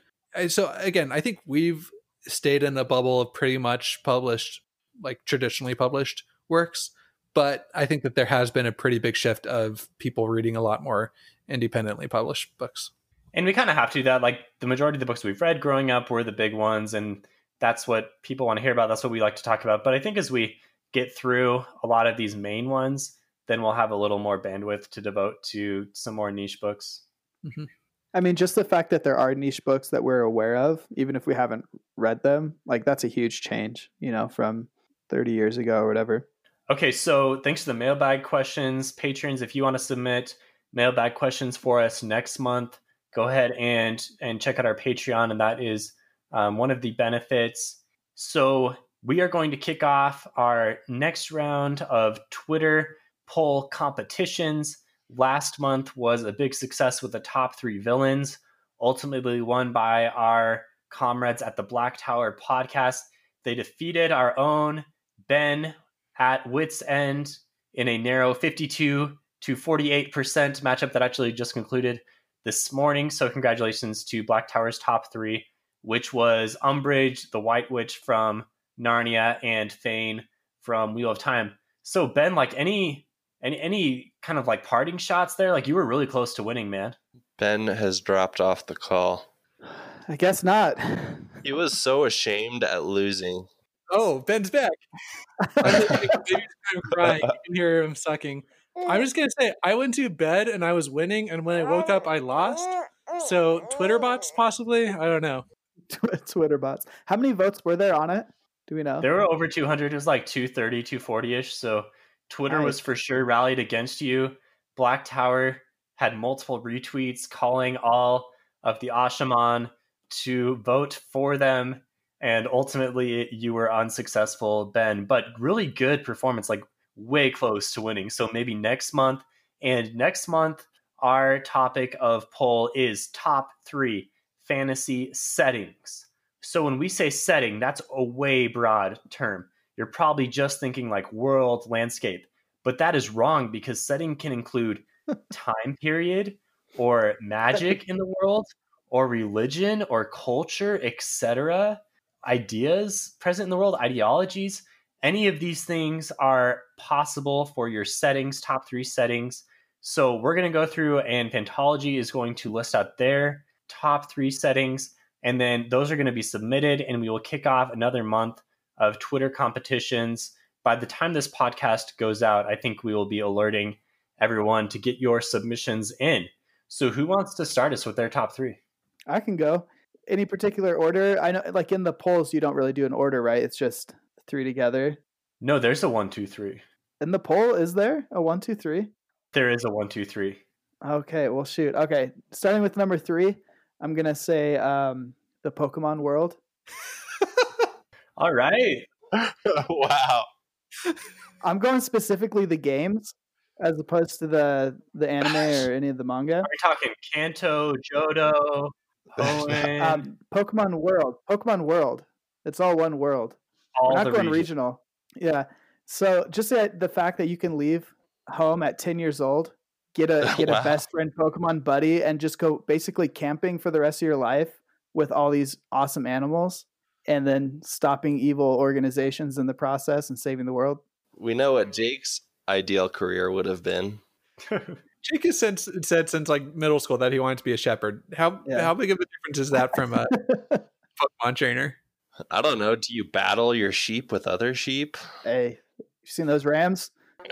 [SPEAKER 4] So again, I think we've stayed in the bubble of pretty much published, like traditionally published works. But I think that there has been a pretty big shift of people reading a lot more independently published books.
[SPEAKER 1] And we kind of have to do that. Like the majority of the books we've read growing up were the big ones, and that's what people want to hear about. That's what we like to talk about. But I think as we get through a lot of these main ones, then we'll have a little more bandwidth to devote to some more niche books.
[SPEAKER 3] I mean, just the fact that there are niche books that we're aware of, even if we haven't read them, like that's a huge change, you know, from 30 years ago or whatever.
[SPEAKER 1] Okay, so thanks to the mailbag questions. Patrons, if you want to submit mailbag questions for us next month, go ahead and and check out our Patreon, and that is um, one of the benefits. So we are going to kick off our next round of Twitter poll competitions. Last month was a big success with the top three villains, ultimately won by our comrades at the Black Tower podcast. They defeated our own Ben at Wits End in a narrow 52 to 48% matchup that actually just concluded this morning. So, congratulations to Black Tower's top three, which was Umbridge, the White Witch from Narnia, and Fain from Wheel of Time. So, Ben, like any any any kind of like parting shots there, like you were really close to winning, man.
[SPEAKER 2] Ben has dropped off the call.
[SPEAKER 3] I guess not.
[SPEAKER 2] He was so ashamed at losing.
[SPEAKER 4] Oh, Ben's back. I'm, I'm crying. You can hear him sucking. I'm just gonna say I went to bed and I was winning, and when I woke up, I lost. So Twitter bots, possibly. I don't know.
[SPEAKER 3] Twitter bots. How many votes were there on it? Do we know?
[SPEAKER 1] There were over 200. It was like 230, 240 ish. So Twitter was for sure rallied against you. Black Tower had multiple retweets calling all of the Asha'man to vote for them. And ultimately, you were unsuccessful, Ben. But really good performance, like way close to winning. So maybe next month. And next month, our topic of poll is top three fantasy settings. So when we say setting, that's a way broad term. You're probably just thinking like world landscape, but that is wrong because setting can include time period or magic in the world or religion or culture, etc. Ideas present in the world, ideologies. Any of these things are possible for your settings, top three settings. So we're going to go through, and Phantology is going to list out their top three settings, and then those are going to be submitted, and we will kick off another month of Twitter competitions. By the time this podcast goes out, I think we will be alerting everyone to get your submissions in. So, who wants to start us with their top three?
[SPEAKER 3] I can go. Any particular order? I know, like in the polls, you don't really do an order, right? It's just three together.
[SPEAKER 1] No, there's a one, two, three.
[SPEAKER 3] In the poll, is there a one, two, three?
[SPEAKER 1] There is a one, two, three.
[SPEAKER 3] Okay, well, shoot. Okay, starting with number three, I'm gonna say um, the Pokemon world.
[SPEAKER 1] All right.
[SPEAKER 2] wow.
[SPEAKER 3] I'm going specifically the games as opposed to the the anime or any of the manga.
[SPEAKER 1] Are we talking Kanto, Johto, Hoenn,
[SPEAKER 3] Um, Pokemon World. Pokemon World. It's all one world.
[SPEAKER 1] all
[SPEAKER 3] We're not
[SPEAKER 1] the
[SPEAKER 3] going
[SPEAKER 1] regions?
[SPEAKER 3] regional. Yeah. So just the, the fact that you can leave home at 10 years old, get a get
[SPEAKER 2] Wow.
[SPEAKER 3] a best friend Pokemon buddy, and just go basically camping for the rest of your life with all these awesome animals. And then stopping evil organizations in the process and saving the world.
[SPEAKER 2] We know what Jake's ideal career would have been.
[SPEAKER 4] Jake has since said since like middle school that he wanted to be a shepherd. How
[SPEAKER 3] Yeah.
[SPEAKER 4] how big of a difference is that from a Pokemon trainer?
[SPEAKER 2] I don't know. Do you battle your sheep with other sheep?
[SPEAKER 3] hey, you seen those Rams?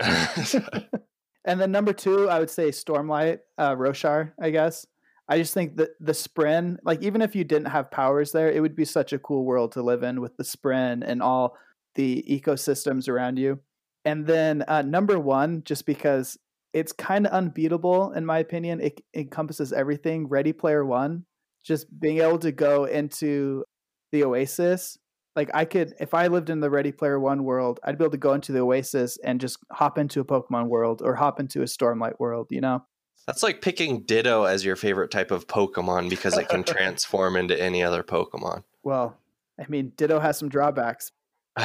[SPEAKER 3] And then number two, I would say Stormlight, uh, Roshar, I guess. I just think that the Spren, like even if you didn't have powers there, it would be such a cool world to live in with the Spren and all the ecosystems around you. And then uh, number one, just because it's kind of unbeatable in my opinion, it encompasses everything. Ready Player One, just being able to go into the Oasis like I could if I lived in the Ready Player One world, I'd be able to go into the Oasis and just hop into a Pokemon world or hop into a Stormlight world, you know?
[SPEAKER 2] That's like picking Ditto as your favorite type of Pokemon because it can transform into any other Pokemon.
[SPEAKER 3] Well, I mean, Ditto has some drawbacks.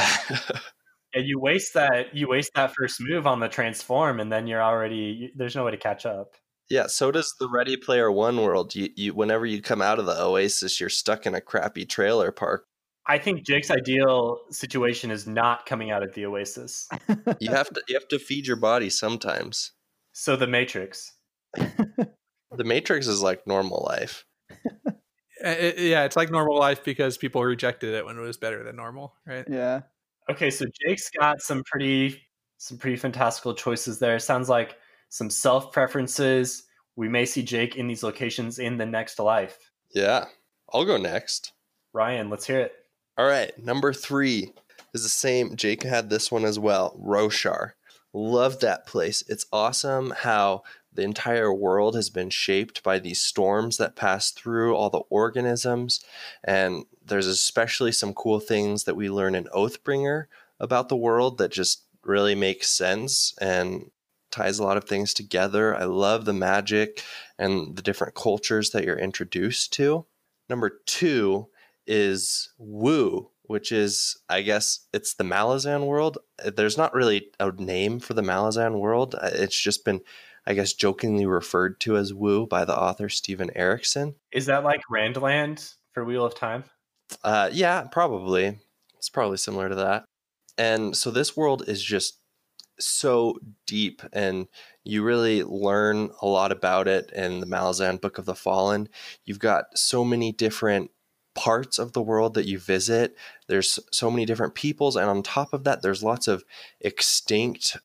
[SPEAKER 1] Yeah, you waste that you waste that first move on the transform, and then you're already you, there's no way to catch up.
[SPEAKER 2] yeah, so does the Ready Player One world. You, you, whenever you come out of the Oasis, you're stuck in a crappy trailer park.
[SPEAKER 1] I think Jake's ideal situation is not coming out of the Oasis.
[SPEAKER 2] You have to, you have to feed your body sometimes.
[SPEAKER 1] So the Matrix.
[SPEAKER 2] The Matrix is like normal life.
[SPEAKER 4] It- eh, eh, yeah, it's like normal life because people rejected it when it was better than normal, right?
[SPEAKER 3] yeah.
[SPEAKER 1] Okay, so Jake's got some pretty some pretty fantastical choices there. Sounds like some self preferences. We may see Jake in these locations in the next life.
[SPEAKER 2] Yeah, I'll go next.
[SPEAKER 1] Ryan, let's hear it.
[SPEAKER 2] All right, number three is the same. Jake had this one as well. Roshar. Love that place. It's awesome how the entire world has been shaped by these storms that pass through all the organisms. And there's especially some cool things that we learn in Oathbringer about the world that just really makes sense and ties a lot of things together. I love the magic and the different cultures that you're introduced to. Number two is Wu, which is, I guess, it's the Malazan world. There's not really a name for the Malazan world. Uh, It's just been, I guess, jokingly referred to as Wu by the author Steven Erikson.
[SPEAKER 1] Is that like Randland for Wheel of Time?
[SPEAKER 2] Uh, yeah, probably. It's probably similar to that. And so this world is just so deep, and you really learn a lot about it in the Malazan Book of the Fallen. You've got so many different parts of the world that you visit. There's so many different peoples, and on top of that, there's lots of extinct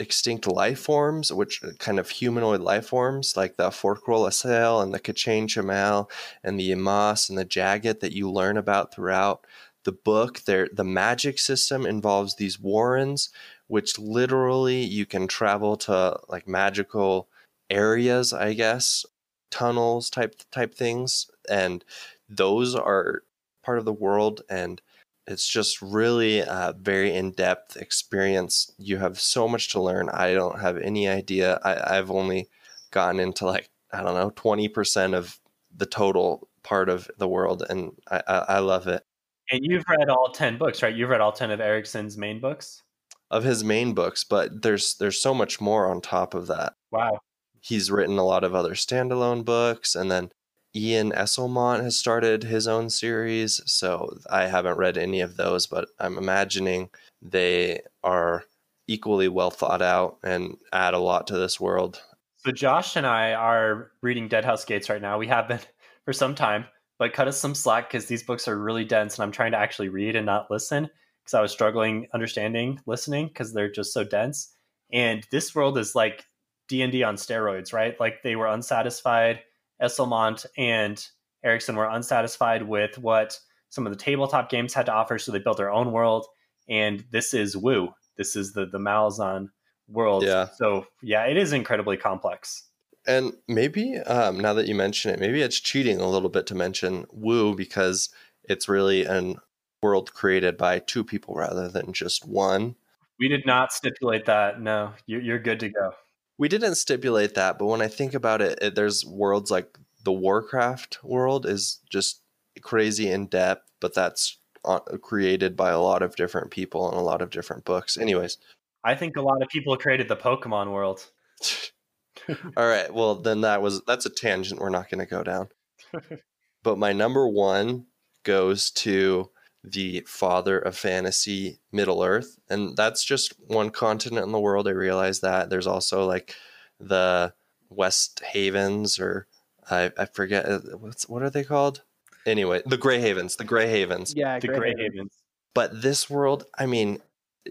[SPEAKER 2] extinct life forms, which are kind of humanoid life forms, like the Forkrul Assail and the K'Chain Che'Malle and the Imass and the Jaghut that you learn about throughout the book. There, the magic system involves these warrens, which literally you can travel to like magical areas, I guess, tunnels type type things, and those are part of the world and it's just really a very in-depth experience you have so much to learn i don't have any idea I, i've only gotten into like i don't know 20% of the total part of the world and i, I, I love it
[SPEAKER 1] And you've read all 10 books, right? You've read all 10 of Erikson's main books?
[SPEAKER 2] of his main books but there's there's so much more on top of that
[SPEAKER 1] Wow.
[SPEAKER 2] he's written a lot of other standalone books and then Ian Esslemont has started his own series, so I haven't read any of those, but I'm imagining they are equally well thought out and add a lot to this world.
[SPEAKER 1] So Josh and I are reading Deadhouse Gates right now. We have been for some time, but cut us some slack because these books are really dense and I'm trying to actually read and not listen because I was struggling understanding listening because they're just so dense. And this world is like D&D on steroids, right? Like they were unsatisfied. Esslemont and Erikson were unsatisfied with what some of the tabletop games had to offer, so they built their own world. And this is Wu. This is the the Malazan world.
[SPEAKER 2] Yeah.
[SPEAKER 1] So yeah, it is incredibly complex.
[SPEAKER 2] And maybe um, now that you mention it, maybe it's cheating a little bit to mention Wu because it's really an world created by two people rather than just one.
[SPEAKER 1] We did not stipulate that. No, you're, you're good to go.
[SPEAKER 2] We didn't stipulate that, but when I think about it, it there's worlds like the Warcraft world is just crazy in depth, but that's uh, created by a lot of different people and a lot of different books. Anyways,
[SPEAKER 1] I think a lot of people created the Pokemon world.
[SPEAKER 2] all right. Well, then that was that's a tangent we're not going to go down. but my number one goes to the father of fantasy, Middle Earth. And that's just one continent in the world. I realize that. There's also like the West Havens, or I, I forget uh, what's what are they called? Anyway, the Grey Havens, the Grey Havens.
[SPEAKER 3] Yeah,
[SPEAKER 1] the
[SPEAKER 3] Grey
[SPEAKER 1] Grey Havens.
[SPEAKER 2] But this world, I mean,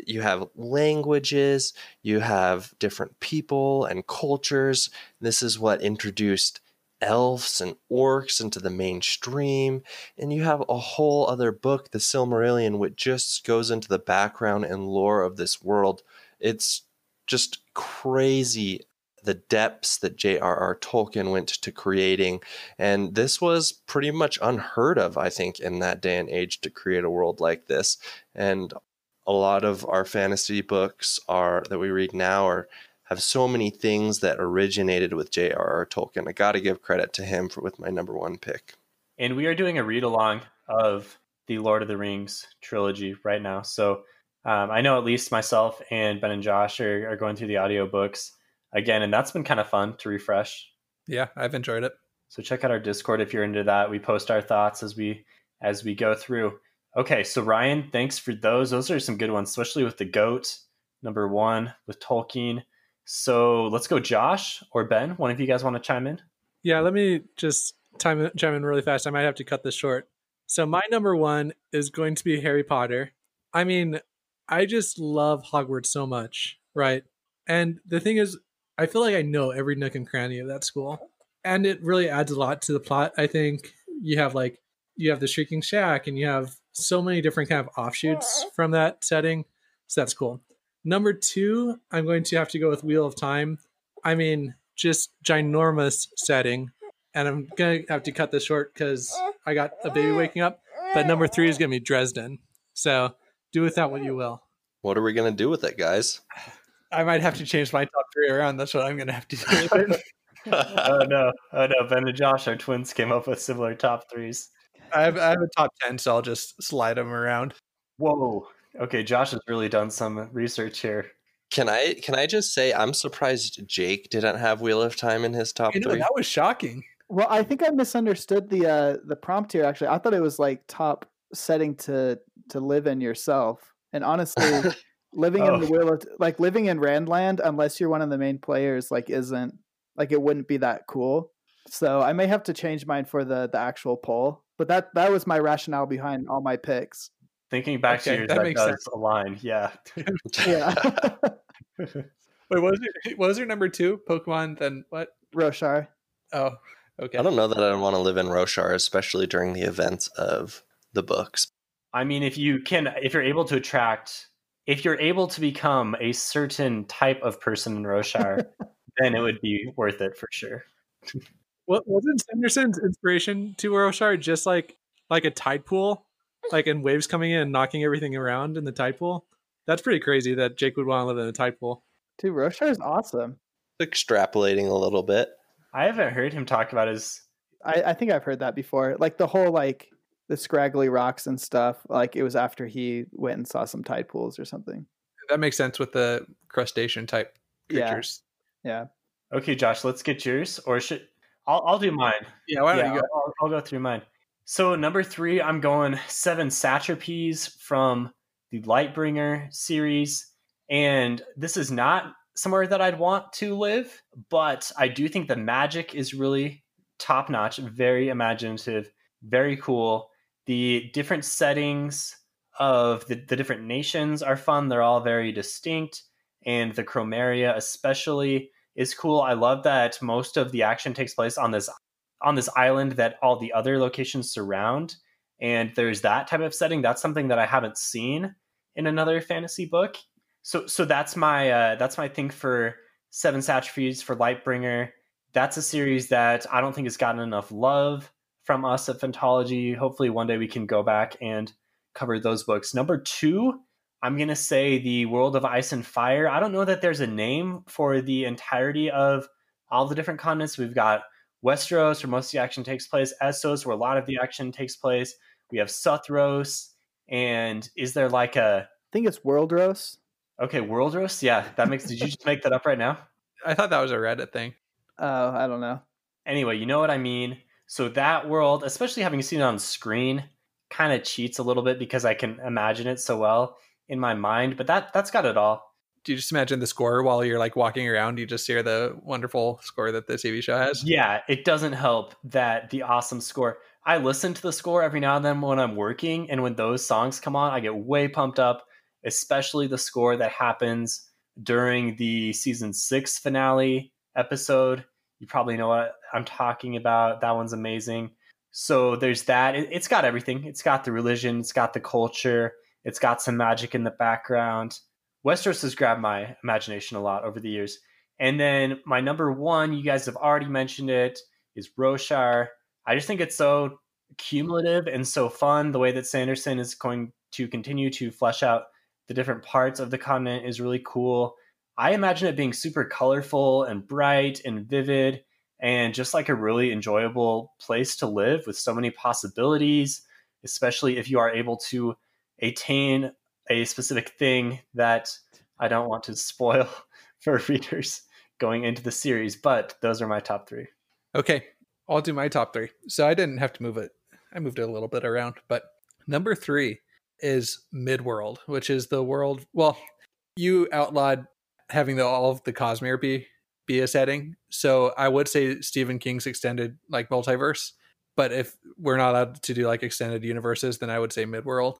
[SPEAKER 2] you have languages, you have different people and cultures. This is what introduced elves and orcs into the mainstream. And you have a whole other book, The Silmarillion, which just goes into the background and lore of this world. It's just crazy the depths that J.R.R. Tolkien went to creating. And this was pretty much unheard of, I think, in that day and age to create a world like this. And a lot of our fantasy books are that we read now are have so many things that originated with J.R.R. Tolkien. I got to give credit to him for with my number one pick.
[SPEAKER 1] And we are doing a read along of the Lord of the Rings trilogy right now. So um, I know at least myself and Ben and Josh are, are going through the audiobooks again, and that's been kind of fun to refresh.
[SPEAKER 4] Yeah, I've enjoyed it.
[SPEAKER 1] So check out our Discord if you're into that. We post our thoughts as we as we go through. Okay, so Ryan, thanks for those. Those are some good ones, especially with the goat number one with Tolkien. So let's go, Josh or Ben. One of you guys want to chime in?
[SPEAKER 5] Yeah, let me just time chime in really fast. I might have to cut this short. So my number one is going to be Harry Potter. I mean, I just love Hogwarts so much, right? And the thing is, I feel like I know every nook and cranny of that school, and it really adds a lot to the plot. I think you have like you have the Shrieking Shack, and you have so many different kind of offshoots from that setting. So that's cool. Number two, I'm going to have to go with Wheel of Time. I mean, just ginormous setting, and I'm gonna have to cut this short because I got a baby waking up. But number three is gonna be Dresden. So do with that what you will.
[SPEAKER 2] What are we going to do with it, guys?
[SPEAKER 5] I might have to change my top three around. That's what I'm gonna have to do.
[SPEAKER 1] Oh no, oh no, Ben and Josh, our twins, came up with similar top threes.
[SPEAKER 4] I have, I have a top 10, so I'll just slide them around.
[SPEAKER 1] Whoa. Okay, Josh has really done some research here.
[SPEAKER 2] Can I can I just say I'm surprised Jake didn't have Wheel of Time in his top
[SPEAKER 4] You know,
[SPEAKER 2] three.
[SPEAKER 4] that was shocking.
[SPEAKER 3] Well, I think I misunderstood the uh, the prompt here. Actually, I thought it was like top setting to to live in yourself. And honestly, living in the
[SPEAKER 1] Oh.
[SPEAKER 3] wheel of like living in Randland, unless you're one of the main players, like isn't like it wouldn't be that cool. So I may have to change mine for the the actual poll. But that that was my rationale behind all my picks.
[SPEAKER 1] Thinking back
[SPEAKER 4] Okay,
[SPEAKER 1] to yours,
[SPEAKER 4] that
[SPEAKER 1] that,
[SPEAKER 4] makes
[SPEAKER 1] does
[SPEAKER 4] sense.
[SPEAKER 1] align. Yeah.
[SPEAKER 3] Yeah,
[SPEAKER 4] Wait, what was your, what was your number two? Pokemon, then what?
[SPEAKER 3] Roshar.
[SPEAKER 4] Oh, okay.
[SPEAKER 2] I don't know that I want to live in Roshar, especially during the events of the books.
[SPEAKER 1] I mean, if you can, if you're able to attract, if you're able to become a certain type of person in Roshar, then it would be worth it for sure.
[SPEAKER 5] What wasn't Sanderson's inspiration to Roshar just like like a tide pool, like and waves coming in and knocking everything around in the tide pool? That's pretty crazy that Jake would want to live in a tide pool.
[SPEAKER 3] Dude, Roshar is awesome.
[SPEAKER 2] Extrapolating a little bit.
[SPEAKER 1] I haven't heard him talk about his.
[SPEAKER 3] I, I think I've heard that before. Like the whole like the scraggly rocks and stuff. Like it was after he went and saw some tide pools or something.
[SPEAKER 4] That makes sense with the crustacean type
[SPEAKER 3] Yeah.
[SPEAKER 4] creatures.
[SPEAKER 3] Yeah.
[SPEAKER 1] Okay, Josh, let's get yours, or should I'll I'll do mine.
[SPEAKER 4] Yeah, why don't
[SPEAKER 1] yeah,
[SPEAKER 4] you go?
[SPEAKER 1] I'll, I'll- I'll go through mine. So number three, I'm going seven satrapies from the Lightbringer series, and this is not somewhere that I'd want to live, but I do think the magic is really top notch, very imaginative, very cool. The different settings of the, the different nations are fun. They're all very distinct, and the Chromeria especially is cool. I love that most of the action takes place on this on this island that all the other locations surround and there's that type of setting. That's something that i haven't seen in another fantasy book. So so that's my uh that's my thing for seven satrapies for lightbringer. That's a series that i don't think has gotten enough love from us at phantology hopefully one day we can go back and cover those books. Number two i'm going to say the world of ice and fire. I don't know that there's a name for the entirety of all the different continents. We've got Westeros, where most of the action takes place, Essos, where a lot of the action takes place. We have Suthros, and is there like a
[SPEAKER 3] I think it's Worldros.
[SPEAKER 1] okay Worldros? Yeah, that makes. did you just make that up right now?
[SPEAKER 4] I thought that was a Reddit thing.
[SPEAKER 3] Oh, I don't know.
[SPEAKER 1] Anyway, you know what I mean. So that world, especially having seen it on screen, kind of cheats a little bit because I can imagine it so well in my mind. But that that's got it all.
[SPEAKER 4] Do you just imagine the score while you're like walking around? You just hear the wonderful score that the TV show has.
[SPEAKER 1] Yeah, it doesn't help that the awesome score. I listen to the score every now and then when I'm working, and when those songs come on, I get way pumped up. Especially the score that happens during the season six finale episode. You probably know what I'm talking about. That one's amazing. So there's that. It, has got everything. It's got the religion. It's got the culture. It's got some magic in the background. Westeros has grabbed my imagination a lot over the years. And then my number one, you guys have already mentioned it, is Roshar. I just think it's so cumulative and so fun. The way that Sanderson is going to continue to flesh out the different parts of the continent is really cool. I imagine it being super colorful and bright and vivid and just like a really enjoyable place to live with so many possibilities, especially if you are able to attain a specific thing that I don't want to spoil for readers going into the series, but those are my top three.
[SPEAKER 4] Okay, I'll do my top three. So I didn't have to move it. I moved it a little bit around, but number three is Midworld, which is the world. Well, you outlawed having the, all of the Cosmere be be a setting, so I would say Stephen King's extended like multiverse. But if we're not allowed to do like extended universes, then I would say Midworld.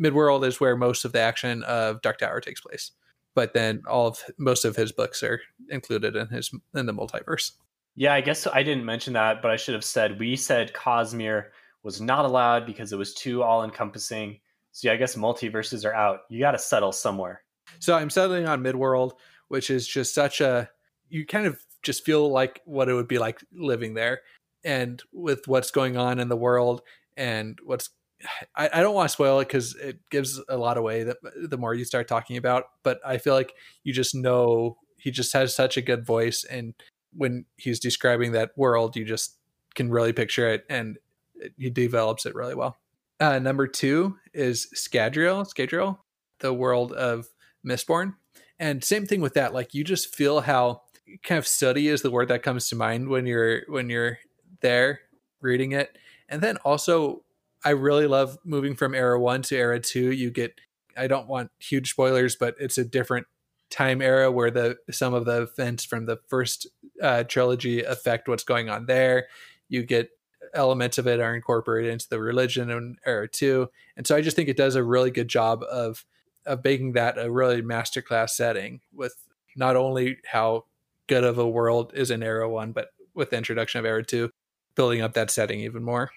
[SPEAKER 4] Midworld is where most of the action of Dark Tower takes place, but then all of most of his books are included in his in the multiverse.
[SPEAKER 1] Yeah, I guess I didn't mention that, but I should have said we said Cosmere was not allowed because it was too all encompassing. So yeah, I guess multiverses are out. You got to settle somewhere.
[SPEAKER 4] So I'm settling on Midworld, which is just such a you kind of just feel like what it would be like living there, and with what's going on in the world and what's I, I don't want to spoil it because it gives a lot away that the more you start talking about. But I feel like you just know he just has such a good voice, and when he's describing that world, you just can really picture it, and he develops it really well. Uh, number two is Scadrial, Scadrial, the world of Mistborn. And same thing with that. Like you just feel how kind of sooty is the word that comes to mind when you're when you're there reading it. And then also I really love moving from era one to era two. You get I don't want huge spoilers, but it's a different time era where the some of the events from the first uh, trilogy affect what's going on there. You get elements of it are incorporated into the religion in era two, and so I just think it does a really good job of of making that a really masterclass setting with not only how good of a world is in era one, but with the introduction of era two, building up that setting even more.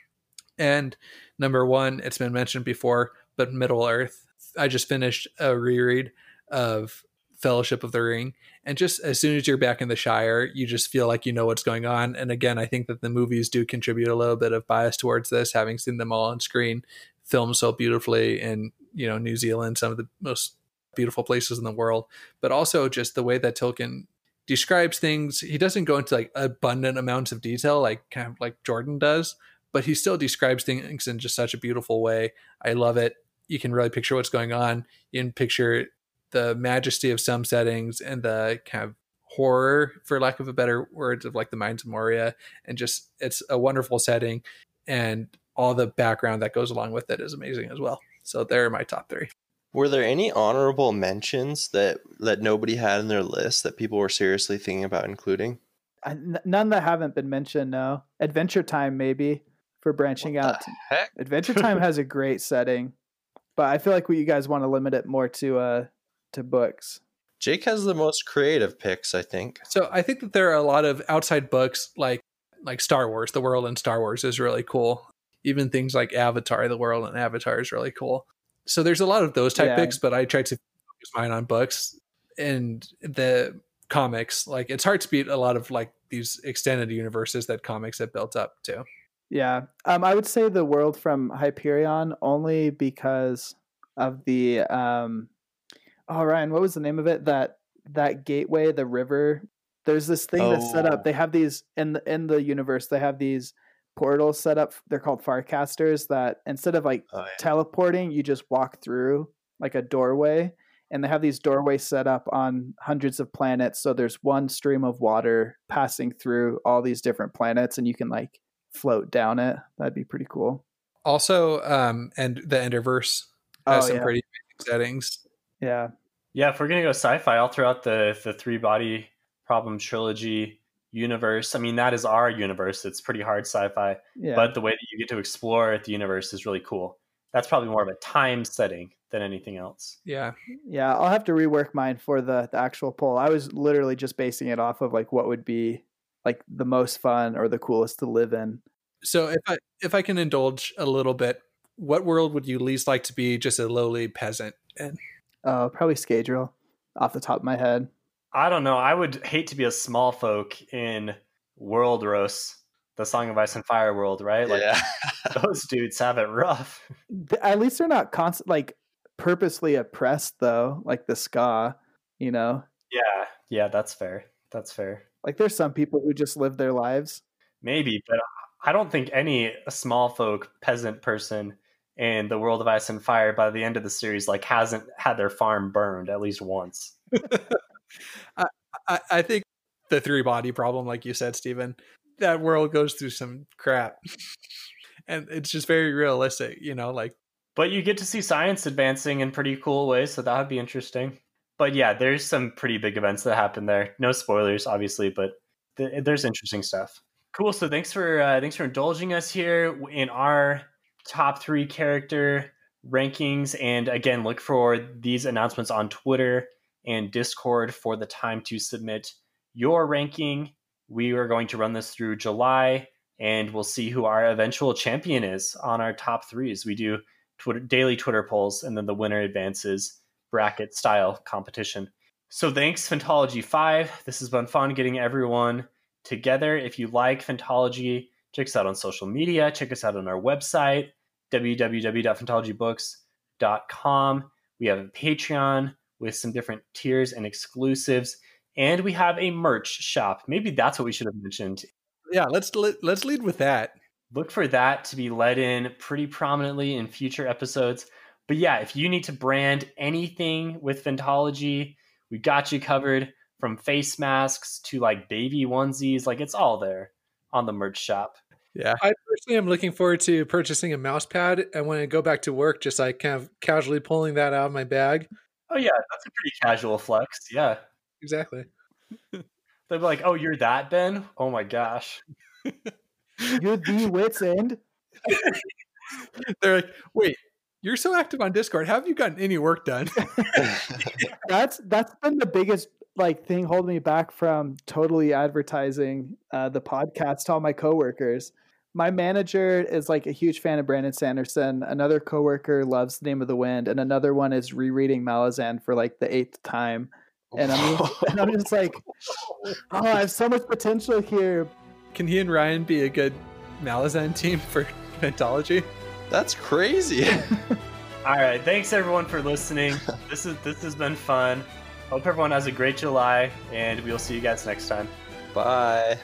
[SPEAKER 4] And number one, it's been mentioned before, but Middle Earth. I just finished a reread of Fellowship of the Ring. And just as soon as you're back in the Shire, you just feel like you know what's going on. And again, I think that the movies do contribute a little bit of bias towards this, having seen them all on screen, filmed so beautifully in, you know, New Zealand, some of the most beautiful places in the world, but also just the way that Tolkien describes things. He doesn't go into like abundant amounts of detail like kind of like Jordan does, but he still describes things in just such a beautiful way. I love it. You can really picture what's going on. You can picture the majesty of some settings and the kind of horror, for lack of a better words, of like the Mines of Moria. And just, it's a wonderful setting. And all the background that goes along with it is amazing as well. So there are my top three.
[SPEAKER 2] Were there any honorable mentions that that nobody had in their list that people were seriously thinking about including?
[SPEAKER 3] none that haven't been mentioned. No, Adventure Time maybe for branching
[SPEAKER 2] what
[SPEAKER 3] out.
[SPEAKER 2] heck?
[SPEAKER 3] Adventure Time has a great setting, but I feel like we, you guys want to limit it more to uh to books.
[SPEAKER 2] Jake has the most creative picks, I think.
[SPEAKER 4] So I think that there are a lot of outside books like like Star Wars. The world in Star Wars is really cool. Even things like Avatar, the world in Avatar is really cool. So there's a lot of those type
[SPEAKER 3] Yeah.
[SPEAKER 4] picks, but I tried to focus mine on books and the comics. Like it's hard to beat a lot of like these extended universes that comics have built up to.
[SPEAKER 3] Yeah, um, I would say the world from Hyperion only because of the um. Oh, Ryan, what was the name of it? That that gateway, the river. There's this thing that's set
[SPEAKER 2] Oh.
[SPEAKER 3] up. They have these in the in the universe. They have these portals set up. They're called Farcasters. That instead of like
[SPEAKER 2] Oh, yeah.
[SPEAKER 3] teleporting, you just walk through like a doorway. And they have these doorways set up on hundreds of planets. So there's one stream of water passing through all these different planets, and you can like float down it. That'd be pretty cool.
[SPEAKER 4] Also, um, and the Enderverse has
[SPEAKER 3] Oh,
[SPEAKER 4] some
[SPEAKER 3] yeah.
[SPEAKER 4] pretty settings.
[SPEAKER 3] Yeah.
[SPEAKER 1] Yeah, if we're gonna go sci-fi all throughout the the three body problem trilogy universe, I mean that is our universe. It's pretty hard sci-fi,
[SPEAKER 3] Yeah.
[SPEAKER 1] but the way that you get to explore the universe is really cool. That's probably more of a time setting than anything else.
[SPEAKER 4] Yeah.
[SPEAKER 3] Yeah, I'll have to rework mine for the, the actual poll. I was literally just basing it off of like what would be like the most fun or the coolest to live in.
[SPEAKER 4] So if I if I can indulge a little bit, what world would you least like to be just a lowly peasant in?
[SPEAKER 3] Uh, probably Scadrial off the top of my head.
[SPEAKER 1] I don't know. I would hate to be a small folk in Worldros, the Song of Ice and Fire world, right? Like
[SPEAKER 2] yeah.
[SPEAKER 1] those dudes have it rough.
[SPEAKER 3] At least they're not constant like purposely oppressed though, like the skaa, you know.
[SPEAKER 1] Yeah, yeah, that's fair. That's fair.
[SPEAKER 3] Like there's some people who just live their lives.
[SPEAKER 1] Maybe, but I don't think any small folk peasant person in the world of ice and fire by the end of the series like hasn't had their farm burned at least once.
[SPEAKER 4] I, I think the three body problem, like you said, Stephen, that world goes through some crap. and it's just very realistic, you know, like
[SPEAKER 1] But you get to see science advancing in pretty cool ways, so that would be interesting. But yeah, there's some pretty big events that happen there. No spoilers, obviously, but th- there's interesting stuff. Cool. So thanks for uh, thanks for indulging us here in our top three character rankings. And again, look for these announcements on Twitter and Discord for the time to submit your ranking. We are going to run this through July, and we'll see who our eventual champion is on our top threes. We do Twitter, daily Twitter polls, and then the winner advances bracket style competition. So thanks, Phantology 5. This has been fun getting everyone together. If you like Phantology, check us out on social media. Check us out on our website, www.phantologybooks.com. We have a Patreon with some different tiers and exclusives. And we have a merch shop. Maybe that's what we should have mentioned
[SPEAKER 4] yeah, let's let, let's lead with that.
[SPEAKER 1] look for that to be let in pretty prominently in future episodes. But yeah, if you need to brand anything with Phantology, we got you covered from face masks to like baby onesies. Like it's all there on the merch shop.
[SPEAKER 4] Yeah.
[SPEAKER 5] I personally am looking forward to purchasing a mouse pad, and when I go back to work, just like kind of casually pulling that out of my bag.
[SPEAKER 1] Oh yeah, that's a pretty casual flex. Yeah.
[SPEAKER 5] Exactly.
[SPEAKER 1] They'll be like, oh, you're that, Ben? Oh my gosh.
[SPEAKER 3] You're the wits end.
[SPEAKER 4] They're like, wait, you're so active on Discord. How have you gotten any work done?
[SPEAKER 3] That's that's been the biggest like thing holding me back from totally advertising uh, the podcast to all my coworkers. My manager is like a huge fan of Brandon Sanderson. Another coworker loves The Name of the Wind, and another one is rereading Malazan for like the eighth time. And I'm and I'm just like, oh, I have so much potential here.
[SPEAKER 4] Can he and Ryan be a good Malazan team for Phantology?
[SPEAKER 2] That's crazy.
[SPEAKER 1] All right, thanks everyone for listening. This is this has been fun. Hope everyone has a great July, and we'll see you guys next time.
[SPEAKER 2] Bye.